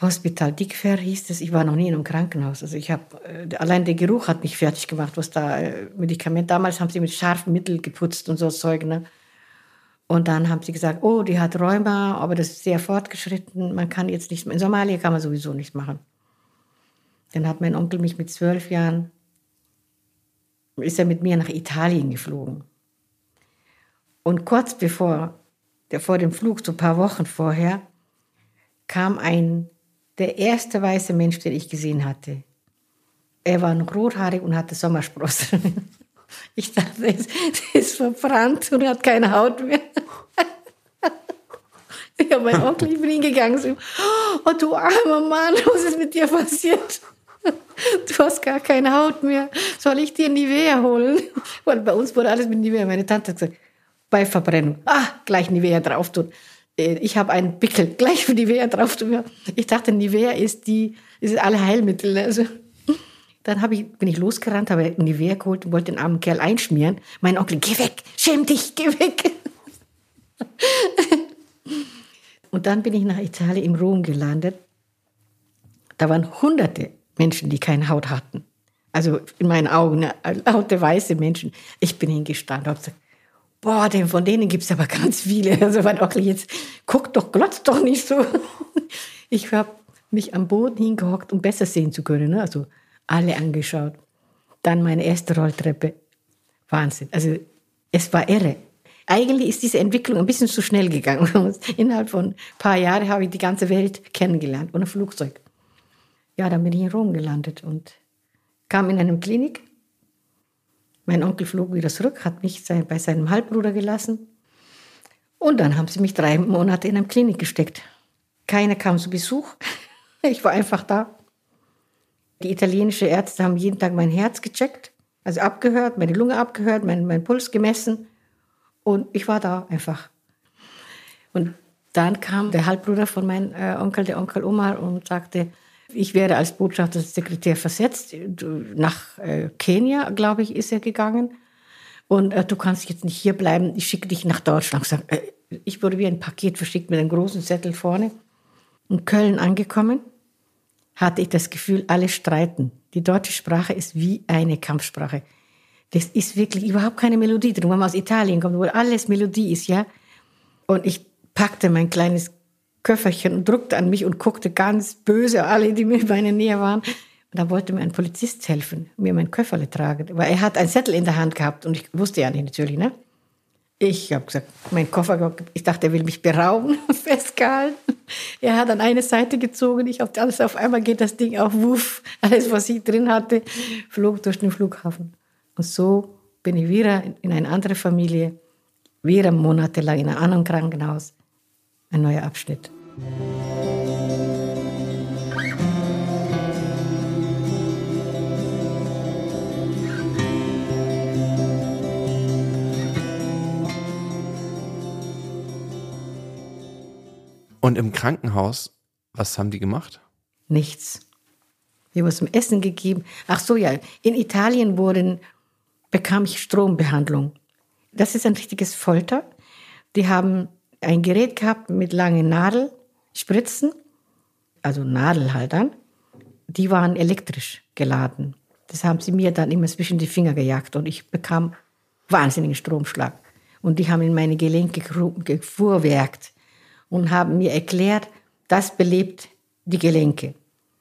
Hospital Dikfer hieß es. Ich war noch nie in einem Krankenhaus. Also ich habe äh, allein der Geruch hat mich fertig gemacht, was da äh, Medikament. Damals haben sie mit scharfen Mitteln geputzt und so Zeug. Ne? Und dann haben sie gesagt, oh, die hat Rheuma, aber das ist sehr fortgeschritten. Man kann jetzt nicht. In Somalia kann man sowieso nichts machen. Dann hat mein Onkel mich mit zwölf Jahren, ist er mit mir nach Italien geflogen. Und kurz bevor, der, vor dem Flug, so ein paar Wochen vorher, kam ein, der erste weiße Mensch, den ich gesehen hatte. Er war noch rothaarig und hatte Sommersprossen. Ich dachte, er ist verbrannt und hat keine Haut mehr. Ja, mein Onkel, ich bin hingegangen. So, oh, du armer Mann, was ist mit dir passiert? Du hast gar keine Haut mehr. Soll ich dir Nivea holen? Weil bei uns wurde alles mit Nivea. Meine Tante hat gesagt, bei Verbrennung, ah, gleich Nivea drauf tun. Äh, ich habe einen Pickel, gleich Nivea drauf tun. Ich dachte, Nivea ist die, ist alle Heilmittel. Ne? Also, dann ich, bin ich losgerannt, habe Nivea geholt und wollte den armen Kerl einschmieren. Mein Onkel, geh weg, schäm dich, geh weg. Und dann bin ich nach Italien im Rom gelandet. Da waren hunderte Menschen, die keine Haut hatten. Also in meinen Augen, ne, laute weiße Menschen. Ich bin hingestanden und habe gesagt, boah, denn von denen gibt es aber ganz viele. Also mein Onkel jetzt, guck doch, glotzt doch nicht so. Ich habe mich am Boden hingehockt, um besser sehen zu können. Ne? Also alle angeschaut. Dann meine erste Rolltreppe. Wahnsinn. Also es war irre. Eigentlich ist diese Entwicklung ein bisschen zu schnell gegangen. Innerhalb von ein paar Jahren habe ich die ganze Welt kennengelernt ein Flugzeug ja, dann bin ich in Rom gelandet und kam in eine Klinik. Mein Onkel flog wieder zurück, hat mich bei seinem Halbbruder gelassen. Und dann haben sie mich drei Monate in eine Klinik gesteckt. Keiner kam zu Besuch. Ich war einfach da. Die italienischen Ärzte haben jeden Tag mein Herz gecheckt, also abgehört, meine Lunge abgehört, meinen mein Puls gemessen. Und ich war da einfach. Und dann kam der Halbbruder von meinem äh, Onkel, der Onkel Omar, und sagte, ich werde als Botschaftersekretär versetzt. Nach äh, Kenia, glaube ich, ist er gegangen. Und äh, du kannst jetzt nicht hier bleiben, ich schicke dich nach Deutschland. Ich, sag, äh, ich wurde wie ein Paket verschickt mit einem großen Zettel vorne. In Köln angekommen, hatte ich das Gefühl, alle streiten. Die deutsche Sprache ist wie eine Kampfsprache. Das ist wirklich überhaupt keine Melodie drin. Wenn man aus Italien kommt, wo alles Melodie ist, ja. Und ich packte mein kleines Köfferchen und druckte an mich und guckte ganz böse alle, die mir in meiner Nähe waren. da wollte mir ein Polizist helfen, mir mein Köfferle tragen, weil er hat einen Zettel in der Hand gehabt und ich wusste ja nicht natürlich, ne? Ich habe gesagt, mein Koffer, ich dachte, er will mich berauben, festgehalten. Er hat an eine Seite gezogen, ich auf alles auf einmal geht das Ding auf, wuff, alles, was ich drin hatte, flog durch den Flughafen. Und so bin ich wieder in eine andere Familie, wieder monatelang in einem anderen Krankenhaus. Ein neuer Abschnitt.
Und im Krankenhaus, was haben die gemacht?
Nichts. Wir haben zum Essen gegeben. Ach so, ja. In Italien wurden, bekam ich Strombehandlung. Das ist ein richtiges Folter. Die haben ein Gerät gehabt mit langen Nadelspritzen, also Nadelhaltern. Die waren elektrisch geladen. Das haben sie mir dann immer zwischen die Finger gejagt und ich bekam wahnsinnigen Stromschlag. Und die haben in meine Gelenke gefuhrwerkt und haben mir erklärt, das belebt die Gelenke.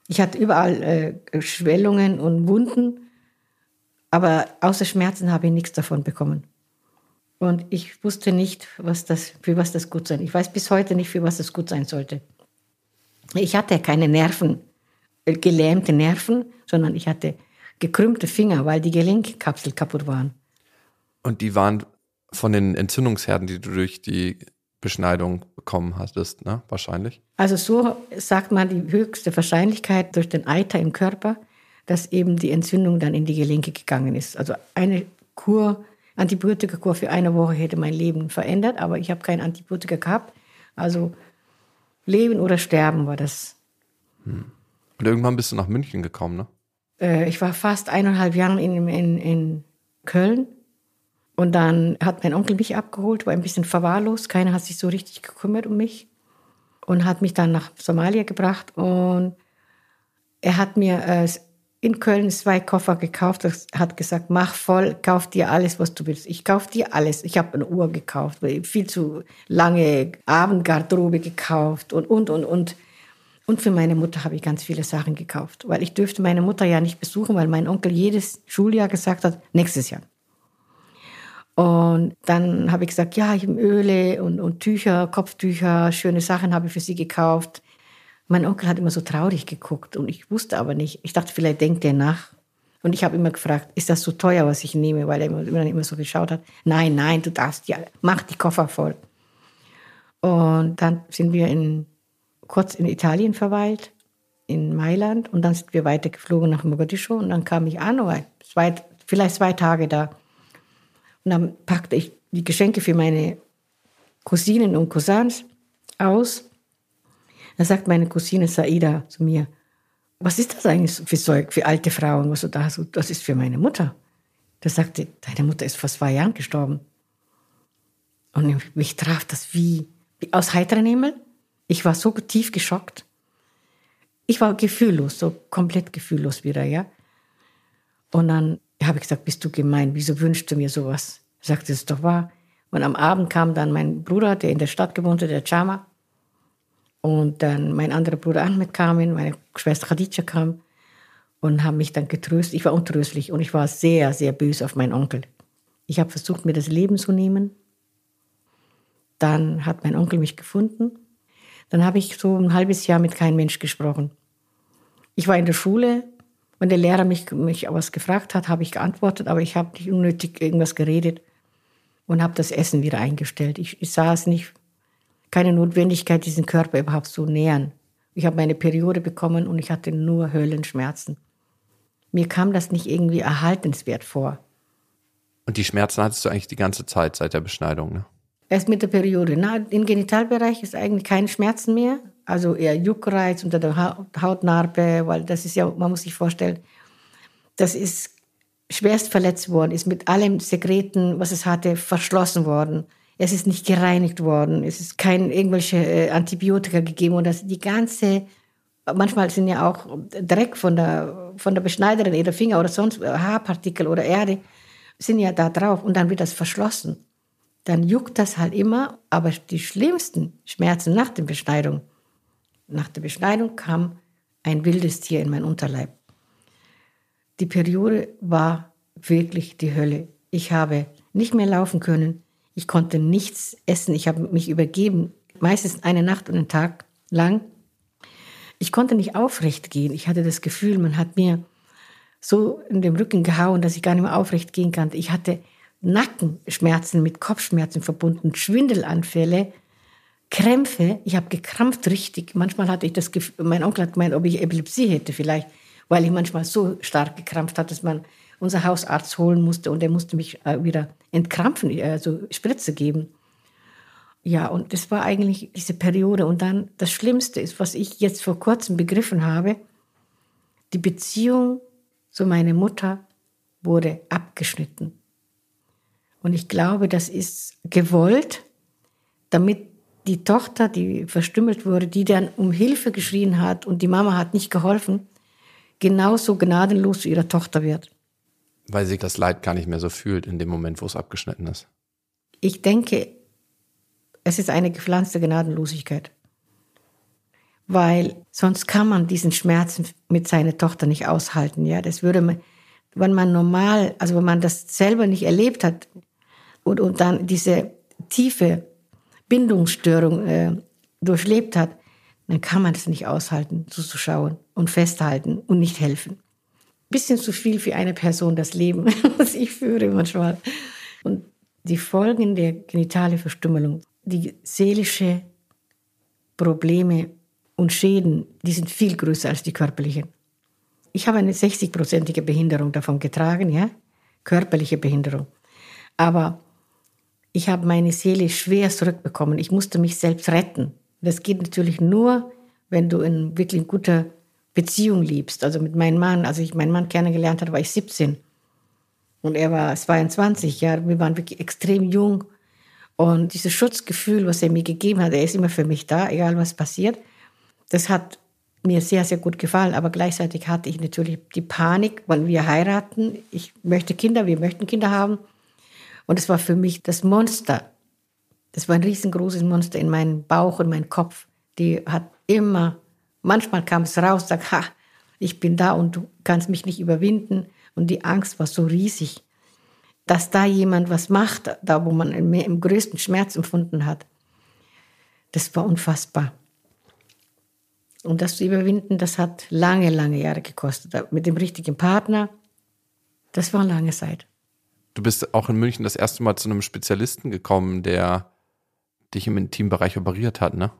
Ich hatte überall äh, Schwellungen und Wunden, aber außer Schmerzen habe ich nichts davon bekommen. Und ich wusste nicht, was das, für was das gut sein. Ich weiß bis heute nicht, für was das gut sein sollte. Ich hatte keine Nerven, äh, gelähmte Nerven, sondern ich hatte gekrümmte Finger, weil die Gelenkkapsel kaputt waren.
Und die waren von den Entzündungsherden, die du durch die Beschneidung bekommen hattest, ne? Wahrscheinlich.
Also so sagt man die höchste Wahrscheinlichkeit durch den Eiter im Körper, dass eben die Entzündung dann in die Gelenke gegangen ist. Also eine Kur, Antibiotikakur für eine Woche hätte mein Leben verändert, aber ich habe kein Antibiotika gehabt. Also Leben oder Sterben war das.
Hm. Und irgendwann bist du nach München gekommen, ne?
Äh, ich war fast eineinhalb Jahre in, in, in Köln und dann hat mein Onkel mich abgeholt, war ein bisschen verwahrlost. Keiner hat sich so richtig gekümmert um mich. Und hat mich dann nach Somalia gebracht. Und er hat mir äh, in Köln zwei Koffer gekauft. Hat gesagt, mach voll, kauf dir alles, was du willst. Ich kauf dir alles. Ich habe eine Uhr gekauft, viel zu lange Abendgarderobe gekauft und, und, und, und. Und für meine Mutter habe ich ganz viele Sachen gekauft, weil ich dürfte meine Mutter ja nicht besuchen, weil mein Onkel jedes Schuljahr gesagt hat, nächstes Jahr. Und dann habe ich gesagt, ja, ich habe Öle und, und Tücher, Kopftücher, schöne Sachen habe ich für sie gekauft. Mein Onkel hat immer so traurig geguckt und ich wusste aber nicht. Ich dachte, vielleicht denkt er nach. Und ich habe immer gefragt, ist das so teuer, was ich nehme, weil er immer, immer, so geschaut hat. Nein, nein, du darfst ja, mach die Koffer voll. Und dann sind wir in, kurz in Italien verweilt, in Mailand, und dann sind wir weitergeflogen nach Mogadischu und dann kam ich an, war zwei, vielleicht zwei Tage da. Und dann packte ich die Geschenke für meine Cousinen und Cousins aus. Da sagt meine Cousine Saida zu mir, was ist das eigentlich für Zeug für alte Frauen, was du da hast? Das ist für meine Mutter. Da sagte, deine Mutter ist vor zwei Jahren gestorben. Und mich traf das wie, wie aus heiterem Himmel. Ich war so tief geschockt. Ich war gefühllos, so komplett gefühllos wieder, ja. Und dann habe ich gesagt, bist du gemein, wieso wünschst du mir sowas? Sagte, es doch wahr. Und am Abend kam dann mein Bruder, der in der Stadt gewohnt hat, der Chama. Und dann mein anderer Bruder Ahmed kam, meine Schwester Khadija kam und haben mich dann getröstet. Ich war untröstlich und ich war sehr, sehr böse auf meinen Onkel. Ich habe versucht, mir das Leben zu nehmen. Dann hat mein Onkel mich gefunden. Dann habe ich so ein halbes Jahr mit keinem Mensch gesprochen. Ich war in der Schule, wenn der Lehrer mich, mich was gefragt hat, habe ich geantwortet, aber ich habe nicht unnötig irgendwas geredet und habe das Essen wieder eingestellt. Ich, ich es nicht, keine Notwendigkeit, diesen Körper überhaupt zu nähern. Ich habe meine Periode bekommen und ich hatte nur Höllenschmerzen. Mir kam das nicht irgendwie erhaltenswert vor.
Und die Schmerzen hattest du eigentlich die ganze Zeit seit der Beschneidung, ne?
Erst mit der Periode. Na, Im Genitalbereich ist eigentlich keine Schmerzen mehr also eher Juckreiz unter der Hautnarbe, weil das ist ja, man muss sich vorstellen, das ist schwerst verletzt worden, ist mit allem Sekreten, was es hatte, verschlossen worden. Es ist nicht gereinigt worden, es ist kein irgendwelche äh, Antibiotika gegeben und das die ganze manchmal sind ja auch Dreck von der von der Beschneiderin ihrer Finger oder sonst äh, Haarpartikel oder Erde sind ja da drauf und dann wird das verschlossen. Dann juckt das halt immer, aber die schlimmsten Schmerzen nach der Beschneidung nach der Beschneidung kam ein wildes Tier in mein Unterleib. die Periode war wirklich die Hölle. Ich habe nicht mehr laufen können. Ich konnte nichts essen. Ich habe mich übergeben, meistens eine Nacht und einen Tag lang. Ich konnte nicht aufrecht gehen. Ich hatte das Gefühl, man hat mir so in den Rücken gehauen, dass ich gar nicht mehr aufrecht gehen konnte. Ich hatte Nackenschmerzen mit Kopfschmerzen verbunden, Schwindelanfälle, Krämpfe. Ich habe gekrampft richtig. Manchmal hatte ich das Gefühl, mein Onkel hat gemeint, ob ich Epilepsie hätte vielleicht, weil ich manchmal so stark gekrampft hatte, dass man unser Hausarzt holen musste und er musste mich äh, wieder entkrampfen, also Spritze geben. Ja, und das war eigentlich diese Periode. Und dann das Schlimmste ist, was ich jetzt vor kurzem begriffen habe, die Beziehung zu meiner Mutter wurde abgeschnitten. Und ich glaube, das ist gewollt, damit die Tochter, die verstümmelt wurde, die dann um Hilfe geschrien hat und die Mama hat nicht geholfen, genauso gnadenlos zu ihrer Tochter wird.
Weil sie das Leid gar nicht mehr so fühlt in dem Moment, wo es abgeschnitten ist.
Ich denke, es ist eine gepflanzte Gnadenlosigkeit. Weil sonst kann man diesen Schmerzen mit seiner Tochter nicht aushalten. Ja, das würde man, wenn man normal, also wenn man das selber nicht erlebt hat und, und dann diese tiefe Bindungsstörung äh, durchlebt hat, dann kann man das nicht aushalten, zuzuschauen und festhalten und nicht helfen. Bisschen zu viel für eine Person das Leben, was ich führe manchmal. Und die Folgen der genitale Verstümmelung, die seelische Probleme und Schäden, die sind viel größer als die körperlichen. Ich habe eine 60-prozentige Behinderung davon getragen, ja, körperliche Behinderung. Aber ich habe meine Seele schwer zurückbekommen. Ich musste mich selbst retten. Das geht natürlich nur, wenn du in wirklich guter Beziehung liebst. Also mit meinem Mann, als ich meinen Mann kennengelernt habe, war ich 17 und er war 22. Ja, wir waren wirklich extrem jung und dieses Schutzgefühl, was er mir gegeben hat, er ist immer für mich da, egal was passiert. Das hat mir sehr, sehr gut gefallen. Aber gleichzeitig hatte ich natürlich die Panik, weil wir heiraten. Ich möchte Kinder, wir möchten Kinder haben. Und es war für mich das Monster. Das war ein riesengroßes Monster in meinem Bauch und meinem Kopf. Die hat immer, manchmal kam es raus, sagt, ha, ich bin da und du kannst mich nicht überwinden. Und die Angst war so riesig, dass da jemand was macht, da wo man im größten Schmerz empfunden hat. Das war unfassbar. Und das zu überwinden, das hat lange, lange Jahre gekostet. Mit dem richtigen Partner, das war eine lange Zeit.
Du bist auch in München das erste Mal zu einem Spezialisten gekommen, der dich im Intimbereich operiert hat, ne?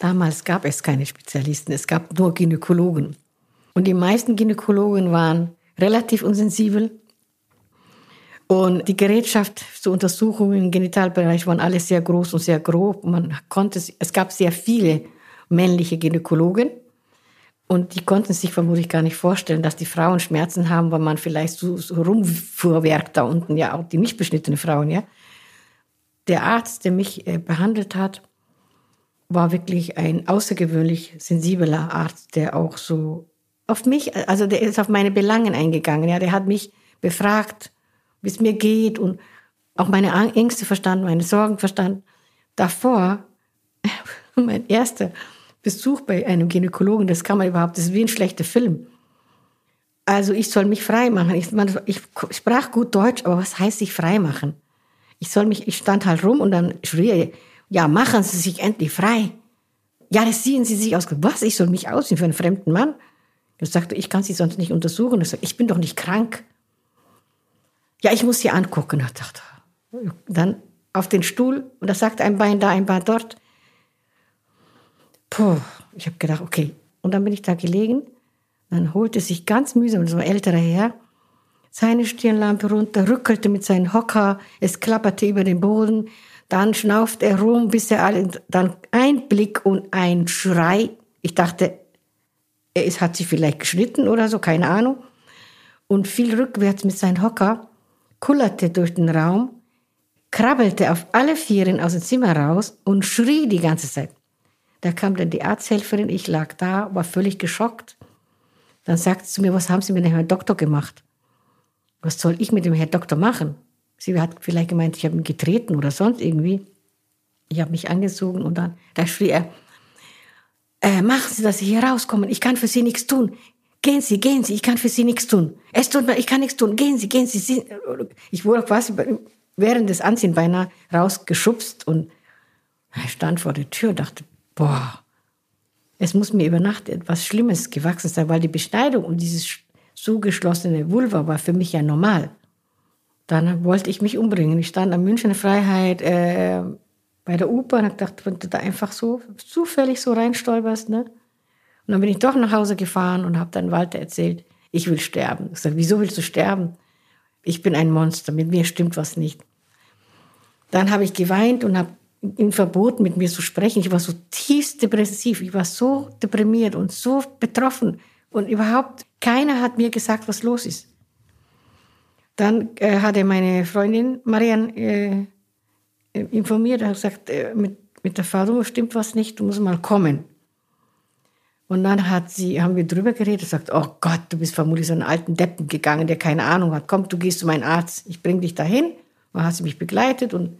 Damals gab es keine Spezialisten, es gab nur Gynäkologen. Und die meisten Gynäkologen waren relativ unsensibel. Und die Gerätschaft zur Untersuchung im Genitalbereich waren alle sehr groß und sehr grob. Man konnte, es gab sehr viele männliche Gynäkologen. Und die konnten sich vermutlich gar nicht vorstellen, dass die Frauen Schmerzen haben, weil man vielleicht so, so rumfuhrwerkt da unten, ja, auch die nicht beschnittene Frauen, ja. Der Arzt, der mich äh, behandelt hat, war wirklich ein außergewöhnlich sensibler Arzt, der auch so auf mich, also der ist auf meine Belangen eingegangen. Ja, der hat mich befragt, wie es mir geht und auch meine Ängste verstanden, meine Sorgen verstanden. Davor, mein erster Besuch bei einem Gynäkologen, das kann man überhaupt, das ist wie ein schlechter Film. Also ich soll mich frei machen. Ich, man, ich sprach gut Deutsch, aber was heißt sich frei machen? Ich soll mich, ich stand halt rum und dann schrie, ja, machen Sie sich endlich frei. Ja, das ziehen Sie sich aus. Was? Ich soll mich ausziehen für einen fremden Mann? Er sagte, ich kann Sie sonst nicht untersuchen. Ich sagte, ich bin doch nicht krank. Ja, ich muss Sie angucken. Ich dachte, dann auf den Stuhl und da sagte ein Bein da, ein Bein dort. Puh, ich habe gedacht, okay. Und dann bin ich da gelegen. Dann holte sich ganz mühsam so ein älterer Herr seine Stirnlampe runter, rückelte mit seinem Hocker, es klapperte über den Boden, dann schnauft er rum, bis er alle, dann ein Blick und ein Schrei. Ich dachte, es hat sich vielleicht geschnitten oder so, keine Ahnung. Und fiel rückwärts mit seinem Hocker, kullerte durch den Raum, krabbelte auf alle Vieren aus dem Zimmer raus und schrie die ganze Zeit. Da kam dann die Arzthelferin, ich lag da, war völlig geschockt. Dann sagte sie zu mir, was haben Sie mit dem Herrn Doktor gemacht? Was soll ich mit dem Herrn Doktor machen? Sie hat vielleicht gemeint, ich habe ihn getreten oder sonst irgendwie. Ich habe mich angezogen und dann, da schrie er, äh, machen Sie, dass Sie hier rauskommen. Ich kann für Sie nichts tun. gehen Sie, gehen Sie, ich kann für Sie nichts tun. Es tut mir, ich kann nichts tun, gehen Sie, gehen Sie. Sie. Ich wurde quasi während des Anziehens beinahe rausgeschubst und ich stand vor der Tür und dachte, boah, es muss mir über Nacht etwas Schlimmes gewachsen sein, weil die Beschneidung und dieses zugeschlossene Vulva war für mich ja normal. Dann wollte ich mich umbringen. Ich stand am München Freiheit äh, bei der U-Bahn und dachte, wenn du da einfach so zufällig so reinstolperst, ne? Und dann bin ich doch nach Hause gefahren und habe dann Walter erzählt, ich will sterben. Ich sagte, wieso willst du sterben? Ich bin ein Monster, mit mir stimmt was nicht. Dann habe ich geweint und habe ihm verboten, mit mir zu sprechen. Ich war so tiefst depressiv, ich war so deprimiert und so betroffen. Und überhaupt keiner hat mir gesagt, was los ist. Dann äh, hatte meine Freundin Marianne äh, informiert, hat gesagt, äh, mit, mit der Frau stimmt was nicht, du musst mal kommen. Und dann hat sie, haben wir drüber geredet, sagt, oh Gott, du bist vermutlich so einen alten Deppen gegangen, der keine Ahnung hat. Komm, du gehst zu meinem Arzt, ich bring dich dahin. Und hat sie mich begleitet und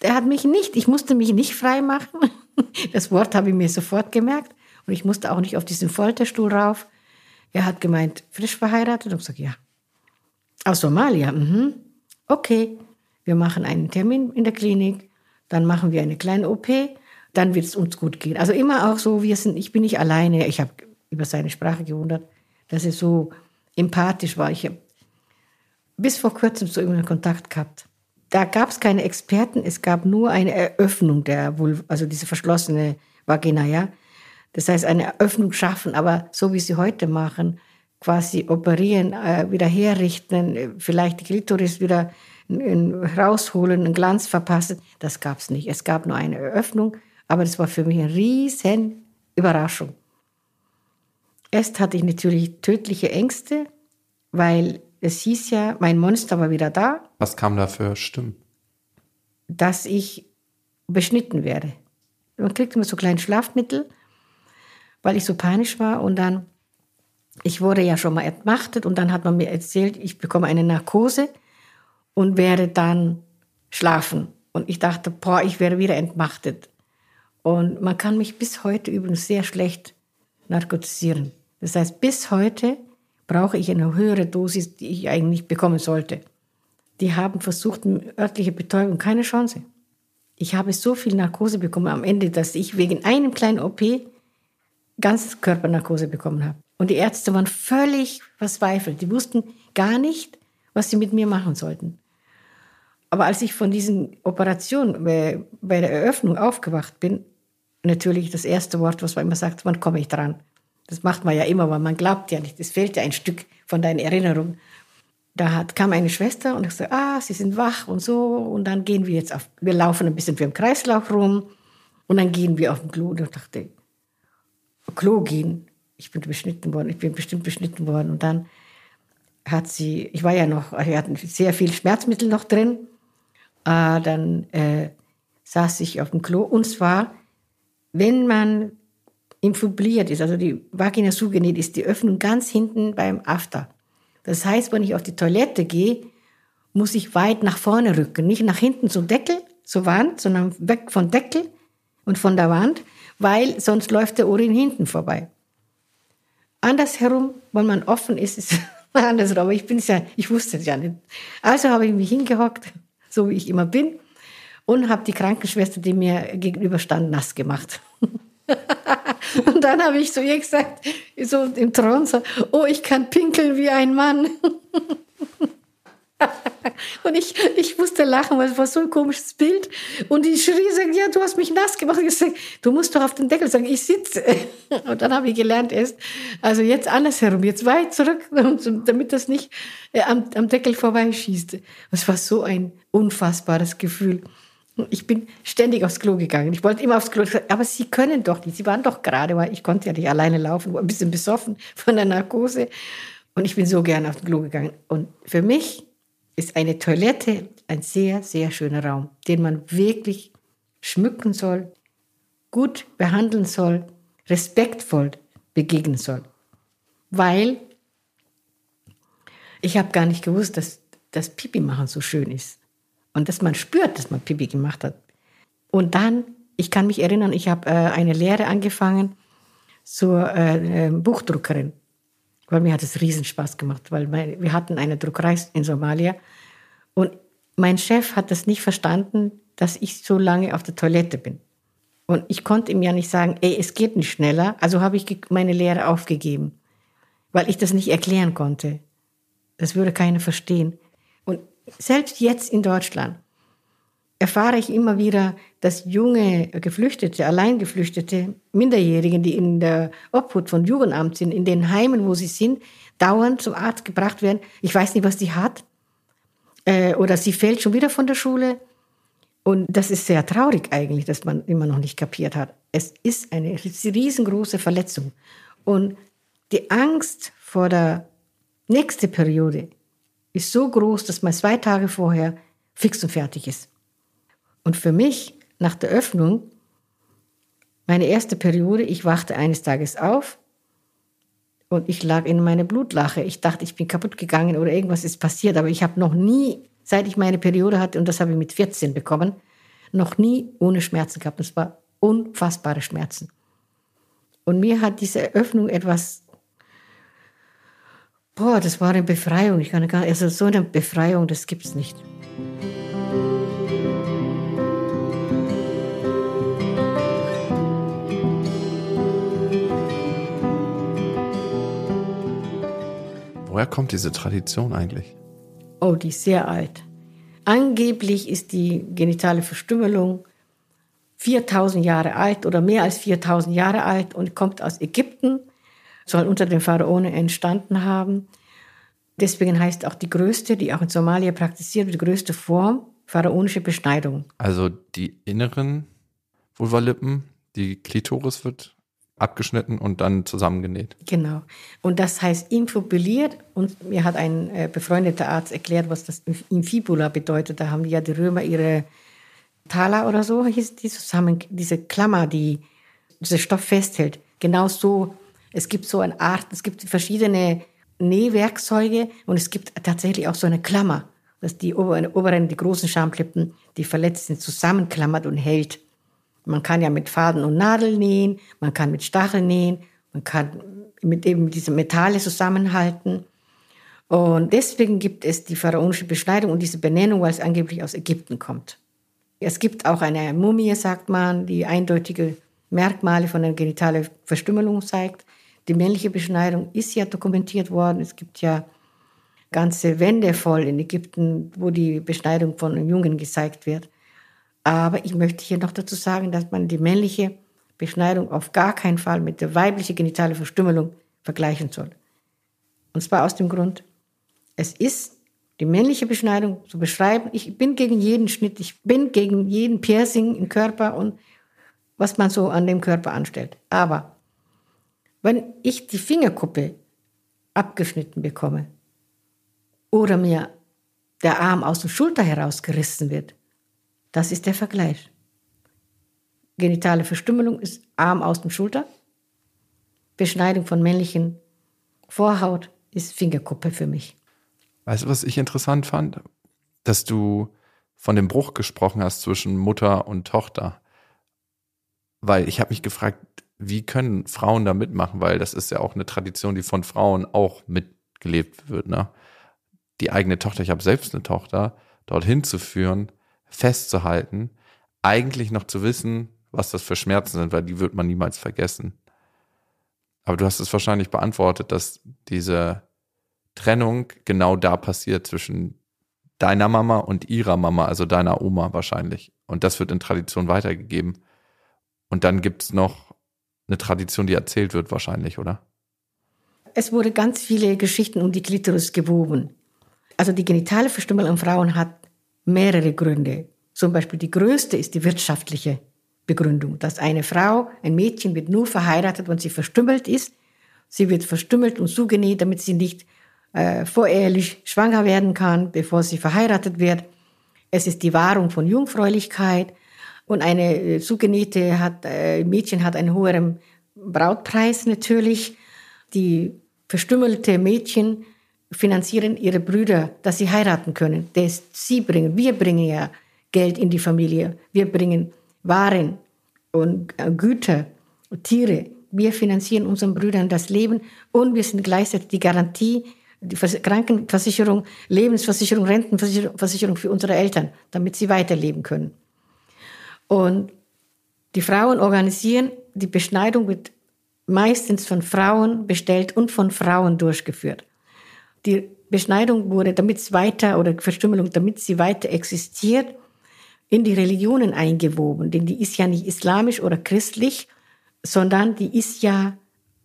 er hat mich nicht, ich musste mich nicht frei machen. Das Wort habe ich mir sofort gemerkt. Und ich musste auch nicht auf diesen Folterstuhl rauf. Er hat gemeint, frisch verheiratet. Und ich gesagt, ja. Aus Somalia, mhm. Okay, wir machen einen Termin in der Klinik. Dann machen wir eine kleine OP dann wird es uns gut gehen. Also immer auch so, wir sind, ich bin nicht alleine. Ich habe über seine Sprache gewundert, dass er so empathisch war. Ich habe bis vor kurzem so immer Kontakt gehabt. Da gab es keine Experten, es gab nur eine Eröffnung der Vulva, also diese verschlossene Vagina, ja. Das heißt, eine Eröffnung schaffen, aber so wie sie heute machen, quasi operieren, äh, wieder herrichten, vielleicht die Klitoris wieder rausholen, einen Glanz verpassen, das gab es nicht. Es gab nur eine Eröffnung aber das war für mich eine riesen Überraschung. Erst hatte ich natürlich tödliche Ängste, weil es hieß ja, mein Monster war wieder da.
Was kam da für Stimmen?
Dass ich beschnitten werde. Man kriegt immer so kleine Schlafmittel, weil ich so panisch war. Und dann, ich wurde ja schon mal entmachtet und dann hat man mir erzählt, ich bekomme eine Narkose und werde dann schlafen. Und ich dachte, boah, ich werde wieder entmachtet. Und man kann mich bis heute übrigens sehr schlecht narkotisieren. Das heißt, bis heute brauche ich eine höhere Dosis, die ich eigentlich bekommen sollte. Die haben versucht, örtliche Betäubung, keine Chance. Ich habe so viel Narkose bekommen am Ende, dass ich wegen einem kleinen OP ganz Körpernarkose bekommen habe. Und die Ärzte waren völlig verzweifelt. Die wussten gar nicht, was sie mit mir machen sollten. Aber als ich von diesen Operationen bei der Eröffnung aufgewacht bin, natürlich das erste Wort, was man immer sagt, wann komme ich dran? Das macht man ja immer, weil man glaubt ja nicht. Es fehlt ja ein Stück von deinen Erinnerungen. Da hat, kam eine Schwester und ich sagte, ah, Sie sind wach und so. Und dann gehen wir jetzt auf, wir laufen ein bisschen wie im Kreislauf rum. Und dann gehen wir auf den Klo. Und ich dachte, Klo gehen. Ich bin beschnitten worden, ich bin bestimmt beschnitten worden. Und dann hat sie, ich war ja noch, wir hatten sehr viel Schmerzmittel noch drin. Äh, dann äh, saß ich auf dem Klo und zwar wenn man infubliert ist, also die Vagina zugenäht ist, die Öffnung ganz hinten beim After. Das heißt, wenn ich auf die Toilette gehe, muss ich weit nach vorne rücken, nicht nach hinten zum Deckel, zur Wand, sondern weg von Deckel und von der Wand, weil sonst läuft der Urin hinten vorbei. Andersherum, wenn man offen ist, ist andersrum. Aber ich bin ja, ich wusste es ja nicht. Also habe ich mich hingehockt, so wie ich immer bin, und habe die Krankenschwester, die mir gegenüber stand, nass gemacht. und dann habe ich zu ihr gesagt, so im Thron, so, oh, ich kann pinkeln wie ein Mann. und ich, ich musste lachen, weil es war so ein komisches Bild. Und die schrie, sagt, ja, du hast mich nass gemacht. ich sage, du musst doch auf den Deckel sagen, ich sitze. Und dann habe ich gelernt erst, also jetzt andersherum, jetzt weit zurück, damit das nicht äh, am, am Deckel vorbeischießt. Es war so ein unfassbares Gefühl. Ich bin ständig aufs Klo gegangen. Ich wollte immer aufs Klo. Aber Sie können doch nicht. Sie waren doch gerade, weil ich konnte ja nicht alleine laufen, war ein bisschen besoffen von der Narkose. Und ich bin so gerne aufs Klo gegangen. Und für mich ist eine Toilette ein sehr, sehr schöner Raum, den man wirklich schmücken soll, gut behandeln soll, respektvoll begegnen soll. Weil ich habe gar nicht gewusst, dass das Pipi machen so schön ist und dass man spürt, dass man Pipi gemacht hat. Und dann, ich kann mich erinnern, ich habe äh, eine Lehre angefangen zur äh, äh, Buchdruckerin, Weil mir hat es riesen Spaß gemacht, weil mein, wir hatten eine Druckerei in Somalia und mein Chef hat das nicht verstanden, dass ich so lange auf der Toilette bin. Und ich konnte ihm ja nicht sagen, ey, es geht nicht schneller. Also habe ich meine Lehre aufgegeben, weil ich das nicht erklären konnte. Das würde keiner verstehen. Und selbst jetzt in Deutschland erfahre ich immer wieder, dass junge Geflüchtete, Alleingeflüchtete, Minderjährigen, die in der Obhut von Jugendamt sind, in den Heimen, wo sie sind, dauernd zum Arzt gebracht werden. Ich weiß nicht, was die hat. Äh, oder sie fällt schon wieder von der Schule. Und das ist sehr traurig eigentlich, dass man immer noch nicht kapiert hat. Es ist eine riesengroße Verletzung. Und die Angst vor der nächsten Periode ist so groß, dass man zwei Tage vorher fix und fertig ist. Und für mich, nach der Öffnung, meine erste Periode, ich wachte eines Tages auf und ich lag in meiner Blutlache. Ich dachte, ich bin kaputt gegangen oder irgendwas ist passiert, aber ich habe noch nie, seit ich meine Periode hatte, und das habe ich mit 14 bekommen, noch nie ohne Schmerzen gehabt. Es war unfassbare Schmerzen. Und mir hat diese Öffnung etwas, boah, das war eine Befreiung. Ich kann gar, also so eine Befreiung, das gibt es nicht.
Woher kommt diese Tradition eigentlich?
Oh, die ist sehr alt. Angeblich ist die genitale Verstümmelung 4000 Jahre alt oder mehr als 4000 Jahre alt und kommt aus Ägypten, soll unter den Pharaonen entstanden haben. Deswegen heißt auch die größte, die auch in Somalia praktiziert wird, die größte Form pharaonische Beschneidung.
Also die inneren Vulvalippen, die Klitoris wird abgeschnitten und dann zusammengenäht.
Genau. Und das heißt infubuliert. Und mir hat ein äh, befreundeter Arzt erklärt, was das Infibula bedeutet. Da haben ja die Römer ihre Thala oder so hieß die zusammen, diese Klammer, die dieser Stoff festhält. Genau so. Es gibt so eine Art, es gibt verschiedene Nähwerkzeuge und es gibt tatsächlich auch so eine Klammer, dass die oberen, die großen Schamlippen, die verletzt sind, zusammenklammert und hält. Man kann ja mit Faden und Nadel nähen, man kann mit Stachel nähen, man kann mit eben diese Metalle zusammenhalten. Und deswegen gibt es die pharaonische Beschneidung und diese Benennung, weil es angeblich aus Ägypten kommt. Es gibt auch eine Mumie, sagt man, die eindeutige Merkmale von einer genitalen Verstümmelung zeigt. Die männliche Beschneidung ist ja dokumentiert worden. Es gibt ja ganze Wände voll in Ägypten, wo die Beschneidung von Jungen gezeigt wird. Aber ich möchte hier noch dazu sagen, dass man die männliche Beschneidung auf gar keinen Fall mit der weiblichen genitalen Verstümmelung vergleichen soll. Und zwar aus dem Grund, es ist die männliche Beschneidung zu beschreiben. Ich bin gegen jeden Schnitt, ich bin gegen jeden Piercing im Körper und was man so an dem Körper anstellt. Aber wenn ich die Fingerkuppe abgeschnitten bekomme oder mir der Arm aus der Schulter herausgerissen wird, das ist der Vergleich. Genitale Verstümmelung ist Arm aus dem Schulter. Beschneidung von männlichen Vorhaut ist Fingerkuppe für mich.
Weißt du, was ich interessant fand? Dass du von dem Bruch gesprochen hast zwischen Mutter und Tochter. Weil ich habe mich gefragt, wie können Frauen da mitmachen? Weil das ist ja auch eine Tradition, die von Frauen auch mitgelebt wird. Ne? Die eigene Tochter, ich habe selbst eine Tochter, dorthin zu führen, festzuhalten, eigentlich noch zu wissen, was das für Schmerzen sind, weil die wird man niemals vergessen. Aber du hast es wahrscheinlich beantwortet, dass diese Trennung genau da passiert zwischen deiner Mama und ihrer Mama, also deiner Oma wahrscheinlich. Und das wird in Tradition weitergegeben. Und dann gibt es noch eine Tradition, die erzählt wird wahrscheinlich, oder?
Es wurde ganz viele Geschichten um die Klitoris gewoben. Also die genitale Verstümmelung an Frauen hat mehrere Gründe. Zum Beispiel die größte ist die wirtschaftliche Begründung, dass eine Frau, ein Mädchen wird nur verheiratet, wenn sie verstümmelt ist. Sie wird verstümmelt und zugenäht, damit sie nicht äh, vorehelich schwanger werden kann, bevor sie verheiratet wird. Es ist die Wahrung von Jungfräulichkeit und eine äh, zugenähte hat, äh, Mädchen hat einen höheren Brautpreis natürlich. Die verstümmelte Mädchen finanzieren ihre Brüder, dass sie heiraten können. Das sie bringen. Wir bringen ja Geld in die Familie. Wir bringen Waren und äh, Güter, Tiere wir finanzieren unseren Brüdern das Leben und wir sind gleichzeitig die Garantie, die Krankenversicherung, Lebensversicherung, Rentenversicherung für unsere Eltern, damit sie weiterleben können. Und die Frauen organisieren, die Beschneidung wird meistens von Frauen bestellt und von Frauen durchgeführt. Die Beschneidung wurde, damit es weiter, oder Verstümmelung, damit sie weiter existiert, in die Religionen eingewoben. Denn die ist ja nicht islamisch oder christlich, sondern die ist ja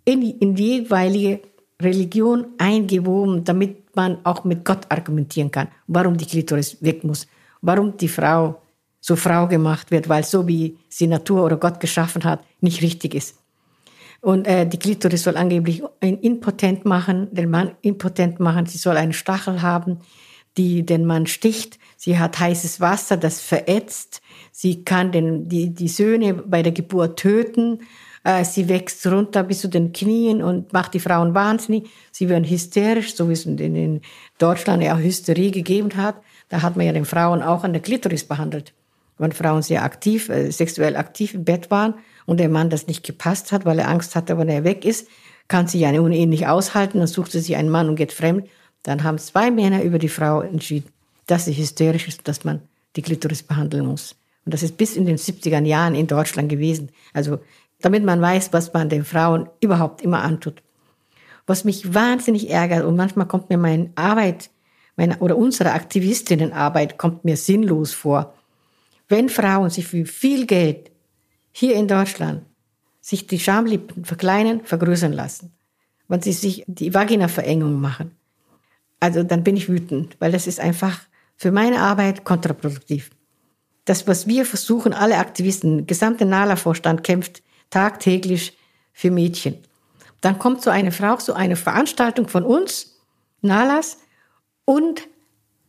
in die, in die jeweilige Religion eingewoben, damit man auch mit Gott argumentieren kann, warum die Klitoris weg muss, warum die Frau so Frau gemacht wird, weil so wie sie Natur oder Gott geschaffen hat, nicht richtig ist. Und äh, die Klitoris soll angeblich impotent machen, den Mann impotent machen. Sie soll einen Stachel haben, die den Mann sticht. Sie hat heißes Wasser, das verätzt. Sie kann den, die, die Söhne bei der Geburt töten. Äh, sie wächst runter bis zu den Knien und macht die Frauen wahnsinnig. Sie werden hysterisch, so wie es in, in Deutschland ja auch Hysterie gegeben hat. Da hat man ja den Frauen auch an der Klitoris behandelt. Wenn Frauen sehr aktiv, äh, sexuell aktiv im Bett waren und der Mann das nicht gepasst hat, weil er Angst hatte, wenn er weg ist, kann sie ohne ihn nicht aushalten, dann sucht sie sich einen Mann und geht fremd. Dann haben zwei Männer über die Frau entschieden, dass sie hysterisch ist, dass man die Klitoris behandeln muss. Und das ist bis in den 70er Jahren in Deutschland gewesen. Also, damit man weiß, was man den Frauen überhaupt immer antut. Was mich wahnsinnig ärgert und manchmal kommt mir meine Arbeit, meine, oder unsere Aktivistinnenarbeit kommt mir sinnlos vor. Wenn Frauen sich für viel Geld hier in Deutschland sich die Schamlippen verkleinern, vergrößern lassen, wenn sie sich die Vagina-Verengung machen, also dann bin ich wütend, weil das ist einfach für meine Arbeit kontraproduktiv. Das, was wir versuchen, alle Aktivisten, der gesamte NALA-Vorstand kämpft tagtäglich für Mädchen. Dann kommt so eine Frau, so eine Veranstaltung von uns, NALAs, und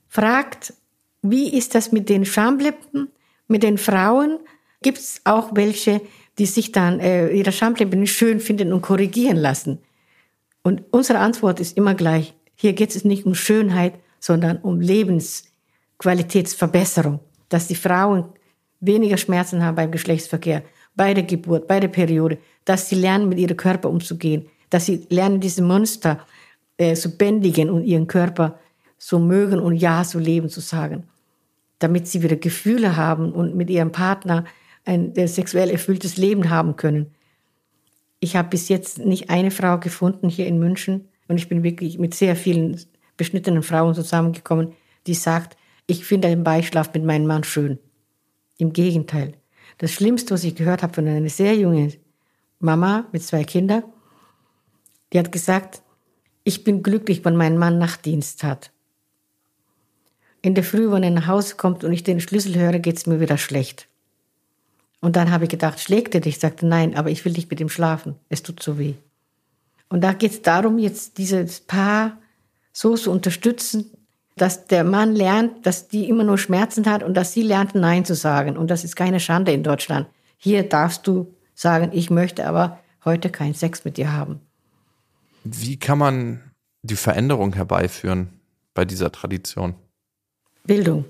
fragt, wie ist das mit den Schamlippen, mit den Frauen, gibt es auch welche, die sich dann äh, ihre Schamlippen schön finden und korrigieren lassen. Und unsere Antwort ist immer gleich. Hier geht es nicht um Schönheit, sondern um Lebensqualitätsverbesserung. Dass die Frauen weniger Schmerzen haben beim Geschlechtsverkehr, bei der Geburt, bei der Periode, dass sie lernen, mit ihrem Körper umzugehen, dass sie lernen, diese Monster äh, zu bändigen und ihren Körper so mögen und Ja zu leben zu sagen, damit sie wieder Gefühle haben und mit ihrem Partner ein sexuell erfülltes Leben haben können. Ich habe bis jetzt nicht eine Frau gefunden hier in München und ich bin wirklich mit sehr vielen beschnittenen Frauen zusammengekommen, die sagt, ich finde den Beischlaf mit meinem Mann schön. Im Gegenteil. Das Schlimmste, was ich gehört habe von einer sehr jungen Mama mit zwei Kindern, die hat gesagt, ich bin glücklich, wenn mein Mann Nachtdienst hat. In der Früh, wenn er nach Hause kommt und ich den Schlüssel höre, geht es mir wieder schlecht. Und dann habe ich gedacht, schlägt er dich? Ich sagte, nein, aber ich will nicht mit ihm schlafen. Es tut so weh. Und da geht es darum, jetzt dieses Paar so zu unterstützen, dass der Mann lernt, dass die immer nur Schmerzen hat und dass sie lernt, Nein zu sagen. Und das ist keine Schande in Deutschland. Hier darfst du sagen, ich möchte aber heute keinen Sex mit dir haben.
Wie kann man die Veränderung herbeiführen bei dieser Tradition?
Bildung.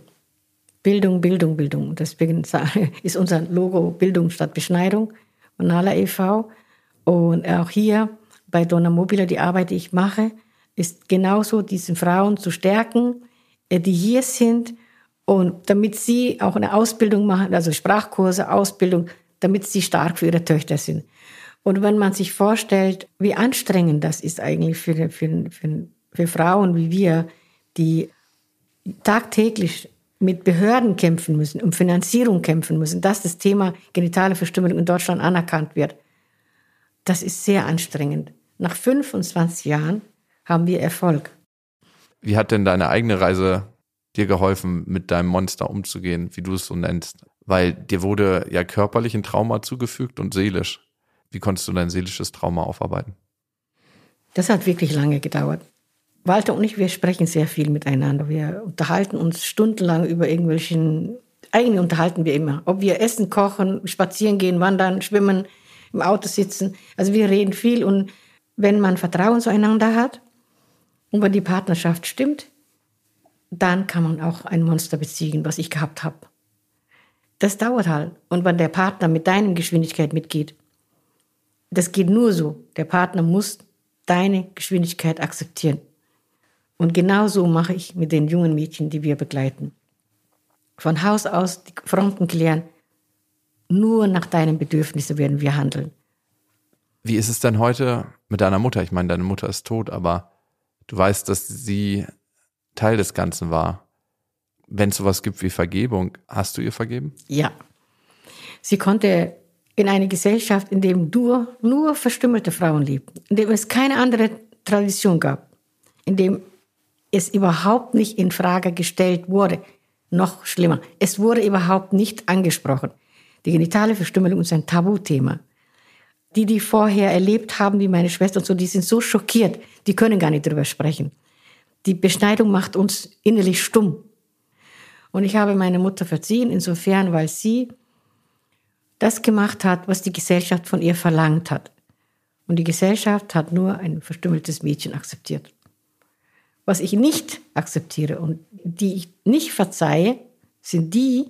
Bildung, Bildung, Bildung. Deswegen ist unser Logo Bildung statt Beschneidung und Nala e.V. Und auch hier bei Donna Mobile, die Arbeit, die ich mache, ist genauso, diese Frauen zu stärken, äh, die hier sind und damit sie auch eine Ausbildung machen, also Sprachkurse, Ausbildung, damit sie stark für ihre Töchter sind. Und wenn man sich vorstellt, wie anstrengend das ist eigentlich für, für, für, für Frauen wie wir, die tagtäglich mit Behörden kämpfen müssen, um Finanzierung kämpfen müssen, dass das Thema genitale Verstümmelung in Deutschland anerkannt wird. Das ist sehr anstrengend. Nach 25 Jahren haben wir Erfolg.
Wie hat denn deine eigene Reise dir geholfen, mit deinem Monster umzugehen, wie du es so nennst? Weil dir wurde ja körperlich ein Trauma zugefügt und seelisch. Wie konntest du dein seelisches Trauma aufarbeiten?
Das hat wirklich lange gedauert. Walter und ich, wir sprechen sehr viel miteinander. Wir unterhalten uns stundenlang über irgendwelchen, eigentlich unterhalten wir immer. Ob wir essen, kochen, spazieren gehen, wandern, schwimmen, im Auto sitzen. Also wir reden viel und wenn man Vertrauen zueinander hat und wenn die Partnerschaft stimmt, dann kann man auch ein Monster beziehen, was ich gehabt habe. Das dauert halt. Und wenn der Partner mit deiner Geschwindigkeit mitgeht, Das geht nur so. Der Partner muss deine Geschwindigkeit akzeptieren. Und genau so mache ich mit den jungen Mädchen, die wir begleiten. Von Haus aus die Fronten klären. Nur nach deinen Bedürfnissen werden wir handeln.
Wie ist es denn heute mit deiner Mutter? Ich meine, deine Mutter ist tot, aber du weißt, dass sie Teil des Ganzen war. Wenn es sowas gibt wie Vergebung, hast du ihr vergeben?
Ja. Sie konnte in eine Gesellschaft, in dem nur, nur verstümmelte Frauen lebten, in dem es keine andere Tradition gab, in dem es überhaupt nicht in Frage gestellt wurde. Noch schlimmer, es wurde überhaupt nicht angesprochen. Die genitale Verstümmelung ist ein Tabuthema. Die, die vorher erlebt haben, wie meine Schwester und so, die sind so schockiert, die können gar nicht drüber sprechen. Die Beschneidung macht uns innerlich stumm. Und ich habe meine Mutter verziehen, insofern, weil sie das gemacht hat, was die Gesellschaft von ihr verlangt hat. Und die Gesellschaft hat nur ein verstümmeltes Mädchen akzeptiert. Was ich nicht akzeptiere und die ich nicht verzeihe, sind die,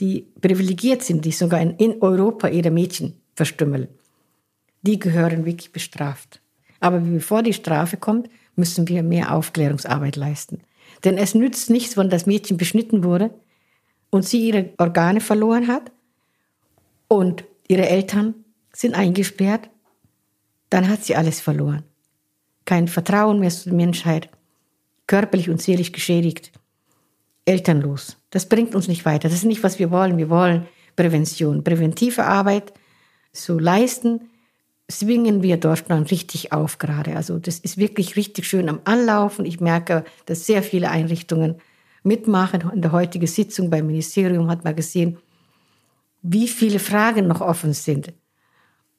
die privilegiert sind, die sogar in Europa ihre Mädchen verstümmeln. Die gehören wirklich bestraft. Aber bevor die Strafe kommt, müssen wir mehr Aufklärungsarbeit leisten. Denn es nützt nichts, wenn das Mädchen beschnitten wurde und sie ihre Organe verloren hat und ihre Eltern sind eingesperrt, dann hat sie alles verloren. Kein Vertrauen mehr zur Menschheit, körperlich und seelisch geschädigt, elternlos. Das bringt uns nicht weiter. Das ist nicht, was wir wollen. Wir wollen Prävention, präventive Arbeit zu leisten, zwingen wir Deutschland richtig auf gerade. Also das ist wirklich richtig schön am Anlaufen. Ich merke, dass sehr viele Einrichtungen mitmachen. In der heutigen Sitzung beim Ministerium hat man gesehen, wie viele Fragen noch offen sind.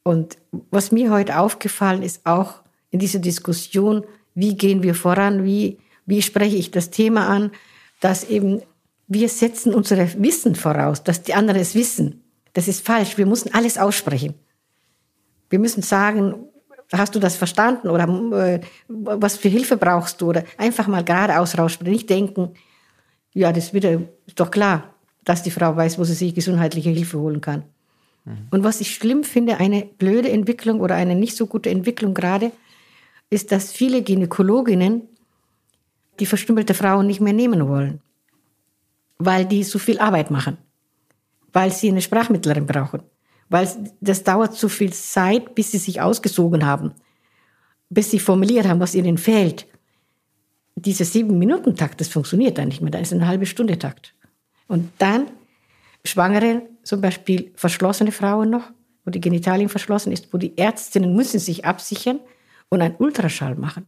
Und was mir heute aufgefallen ist, auch in dieser Diskussion, wie gehen wir voran, wie, wie spreche ich das Thema an, dass eben wir setzen unser Wissen voraus, dass die anderen es wissen. Das ist falsch. Wir müssen alles aussprechen. Wir müssen sagen, hast du das verstanden oder äh, was für Hilfe brauchst du oder einfach mal geradeaus raussprechen. Nicht denken, ja, das ist doch klar dass die Frau weiß, wo sie sich gesundheitliche Hilfe holen kann. Mhm. Und was ich schlimm finde, eine blöde Entwicklung oder eine nicht so gute Entwicklung gerade, ist, dass viele Gynäkologinnen die verstümmelte Frauen nicht mehr nehmen wollen, weil die so viel Arbeit machen, weil sie eine Sprachmittlerin brauchen, weil das dauert zu viel Zeit, bis sie sich ausgesogen haben, bis sie formuliert haben, was ihnen fehlt. Dieser Sieben-Minuten-Takt, das funktioniert dann nicht mehr, da ist eine halbe Stunde Takt. Und dann Schwangere, zum Beispiel verschlossene Frauen noch, wo die Genitalien verschlossen ist, wo die Ärztinnen müssen sich absichern und einen Ultraschall machen.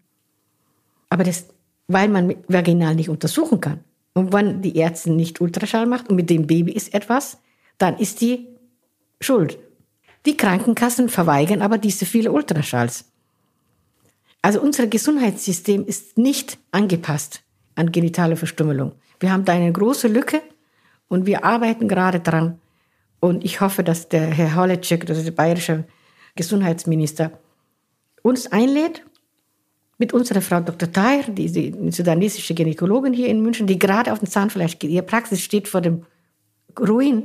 Aber das, weil man vaginal nicht untersuchen kann. Und wenn die Ärztin nicht Ultraschall macht und mit dem Baby ist etwas, dann ist die schuld. Die Krankenkassen verweigern aber diese viele Ultraschalls. Also unser Gesundheitssystem ist nicht angepasst an genitale Verstümmelung. Wir haben da eine große Lücke und wir arbeiten gerade dran. Und ich hoffe, dass der Herr Holecek, also der bayerische Gesundheitsminister, uns einlädt mit unserer Frau Dr. Tair, die, die sudanesische Gynäkologin hier in München, die gerade auf dem Zahnfleisch geht. Ihre Praxis steht vor dem Ruin,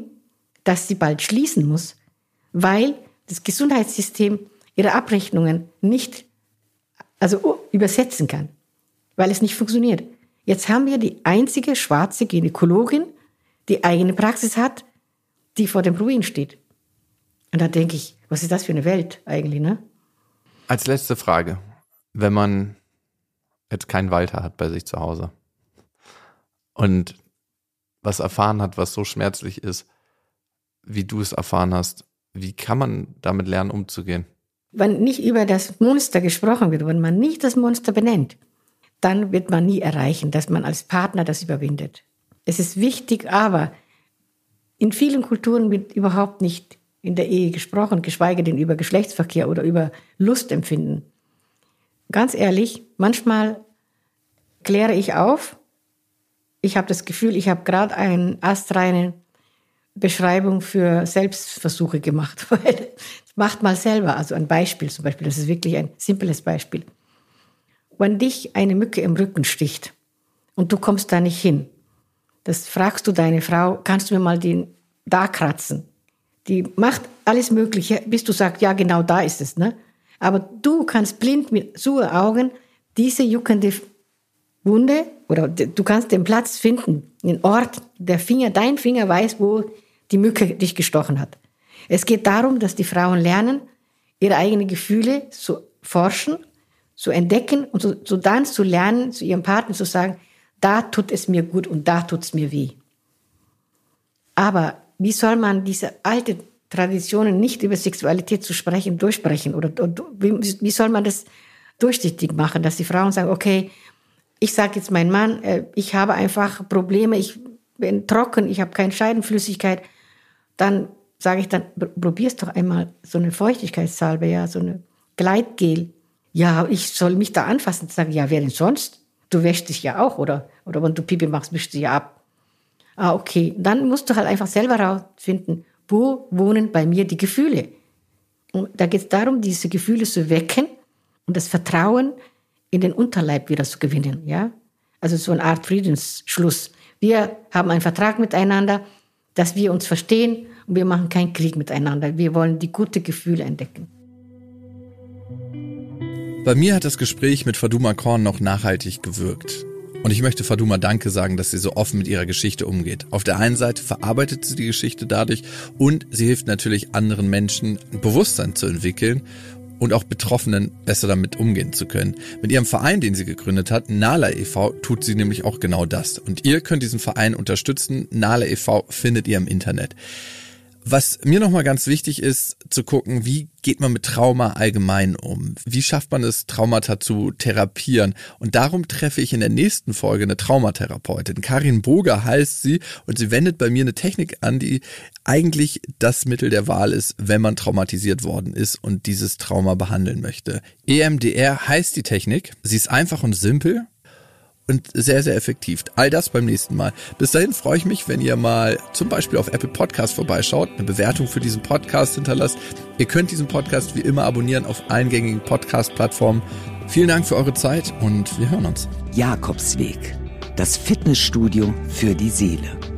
dass sie bald schließen muss, weil das Gesundheitssystem ihre Abrechnungen nicht also übersetzen kann, weil es nicht funktioniert. Jetzt haben wir die einzige schwarze Gynäkologin die eigene Praxis hat, die vor dem Ruin steht. Und da denke ich, was ist das für eine Welt eigentlich, ne?
Als letzte Frage, wenn man jetzt keinen Walter hat bei sich zu Hause und was erfahren hat, was so schmerzlich ist, wie du es erfahren hast, wie kann man damit lernen, umzugehen?
Wenn nicht über das Monster gesprochen wird, wenn man nicht das Monster benennt, dann wird man nie erreichen, dass man als Partner das überwindet. Es ist wichtig, aber in vielen Kulturen wird überhaupt nicht in der Ehe gesprochen, geschweige denn über Geschlechtsverkehr oder über Lustempfinden. Ganz ehrlich, manchmal kläre ich auf. Ich habe das Gefühl, ich habe gerade eine astreine Beschreibung für Selbstversuche gemacht. Macht mal selber, also ein Beispiel zum Beispiel, das ist wirklich ein simples Beispiel. Wenn dich eine Mücke im Rücken sticht und du kommst da nicht hin, das fragst du deine Frau, kannst du mir mal den da kratzen? Die macht alles Mögliche, bis du sagst, ja, genau da ist es. Ne? Aber du kannst blind mit so Augen diese juckende Wunde oder du kannst den Platz finden, den Ort, der Finger, dein Finger weiß, wo die Mücke dich gestochen hat. Es geht darum, dass die Frauen lernen, ihre eigenen Gefühle zu forschen, zu entdecken und so, so dann zu lernen, zu ihrem Partner zu sagen, da tut es mir gut und da tut es mir weh. Aber wie soll man diese alte Traditionen nicht über Sexualität zu sprechen, durchsprechen? Oder, oder wie, soll man das durchsichtig machen, dass die Frauen sagen, okay, ich sage jetzt mein Mann, äh, ich habe einfach Probleme, ich bin trocken, ich habe keine Scheidenflüssigkeit, dann sage ich dann, probier's doch einmal so eine Feuchtigkeitssalbe, ja, so eine Gleitgel. Ja, ich soll mich da anfassen. Sage, ja, wer denn sonst? Du wäschst dich ja auch, oder? Oder wenn du Pipi machst, wischst du ja ab. Ah, okay. Dann musst du halt einfach selber rausfinden, wo wohnen bei mir die Gefühle. Und da geht es darum, diese Gefühle zu wecken und das Vertrauen in den Unterleib wieder zu gewinnen, ja? Also so eine Art Friedensschluss. Wir haben einen Vertrag miteinander, dass wir uns verstehen und wir machen keinen Krieg miteinander. Wir wollen die guten Gefühle entdecken.
Bei mir hat das Gespräch mit Faduma Korn noch nachhaltig gewirkt. Und ich möchte Faduma Danke sagen, dass sie so offen mit ihrer Geschichte umgeht. Auf der einen Seite verarbeitet sie die Geschichte dadurch und sie hilft natürlich anderen Menschen, ein Bewusstsein zu entwickeln und auch Betroffenen besser damit umgehen zu können. Mit ihrem Verein, den sie gegründet hat, Nala e.V., tut sie nämlich auch genau das. Und ihr könnt diesen Verein unterstützen. Nala e.V. findet ihr im Internet. Was mir nochmal ganz wichtig ist, zu gucken, wie geht man mit Trauma allgemein um? Wie schafft man es, Traumata zu therapieren? Und darum treffe ich in der nächsten Folge eine Traumatherapeutin. Karin Boger heißt sie und sie wendet bei mir eine Technik an, die eigentlich das Mittel der Wahl ist, wenn man traumatisiert worden ist und dieses Trauma behandeln möchte. EMDR heißt die Technik. Sie ist einfach und simpel und sehr, sehr effektiv. All das beim nächsten Mal. Bis dahin freue ich mich, wenn ihr mal zum Beispiel auf Apple Podcast vorbeischaut, eine Bewertung für diesen Podcast hinterlasst. Ihr könnt diesen Podcast wie immer abonnieren auf allen gängigen Podcast-Plattformen. Vielen Dank für eure Zeit und wir hören uns.
Jakobsweg. Das Fitnessstudio für die Seele.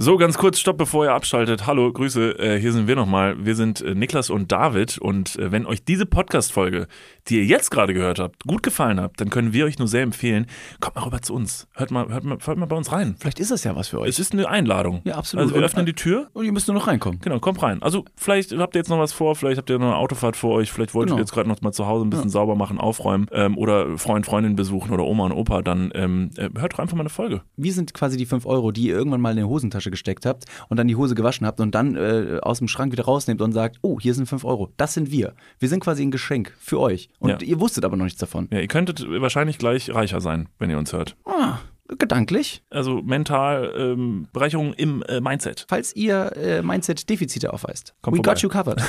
So, ganz kurz, stopp, bevor ihr abschaltet. Hallo, Grüße, äh, hier sind wir nochmal. Wir sind äh, Niklas und David und äh, wenn euch diese Podcast-Folge, die ihr jetzt gerade gehört habt, gut gefallen hat, dann können wir euch nur sehr empfehlen, kommt mal rüber zu uns. Hört mal, hört mal, hört mal bei uns rein.
Vielleicht ist das ja was für euch.
Es ist eine Einladung.
Ja, absolut.
Also wir öffnen die Tür.
Und ihr müsst nur noch reinkommen.
Genau, kommt rein. Also vielleicht habt ihr jetzt noch was vor, vielleicht habt ihr noch eine Autofahrt vor euch, vielleicht wollt
Genau.
ihr jetzt gerade noch mal zu Hause ein bisschen sauber machen, aufräumen ähm, oder Freund, Freundin besuchen oder Oma und Opa, dann ähm, äh, hört doch einfach mal eine Folge.
Wir sind quasi die 5 Euro, die ihr irgendwann mal in die Hosentasche gesteckt habt und dann die Hose gewaschen habt und dann äh, aus dem Schrank wieder rausnehmt und sagt, oh, hier sind 5 Euro. Das sind wir. Wir sind quasi ein Geschenk für euch. Und
Ja.
ihr wusstet aber noch nichts davon.
Ja, ihr könntet wahrscheinlich gleich reicher sein, wenn ihr uns hört.
Ah, gedanklich.
Also mental ähm, Bereicherung im äh, Mindset.
Falls ihr äh, Mindset-Defizite aufweist.
Kommt
We
vorbei.
got you covered.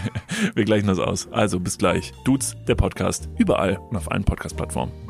Wir gleichen das aus. Also bis gleich. Dudes, der Podcast, überall und auf allen Podcast-Plattformen.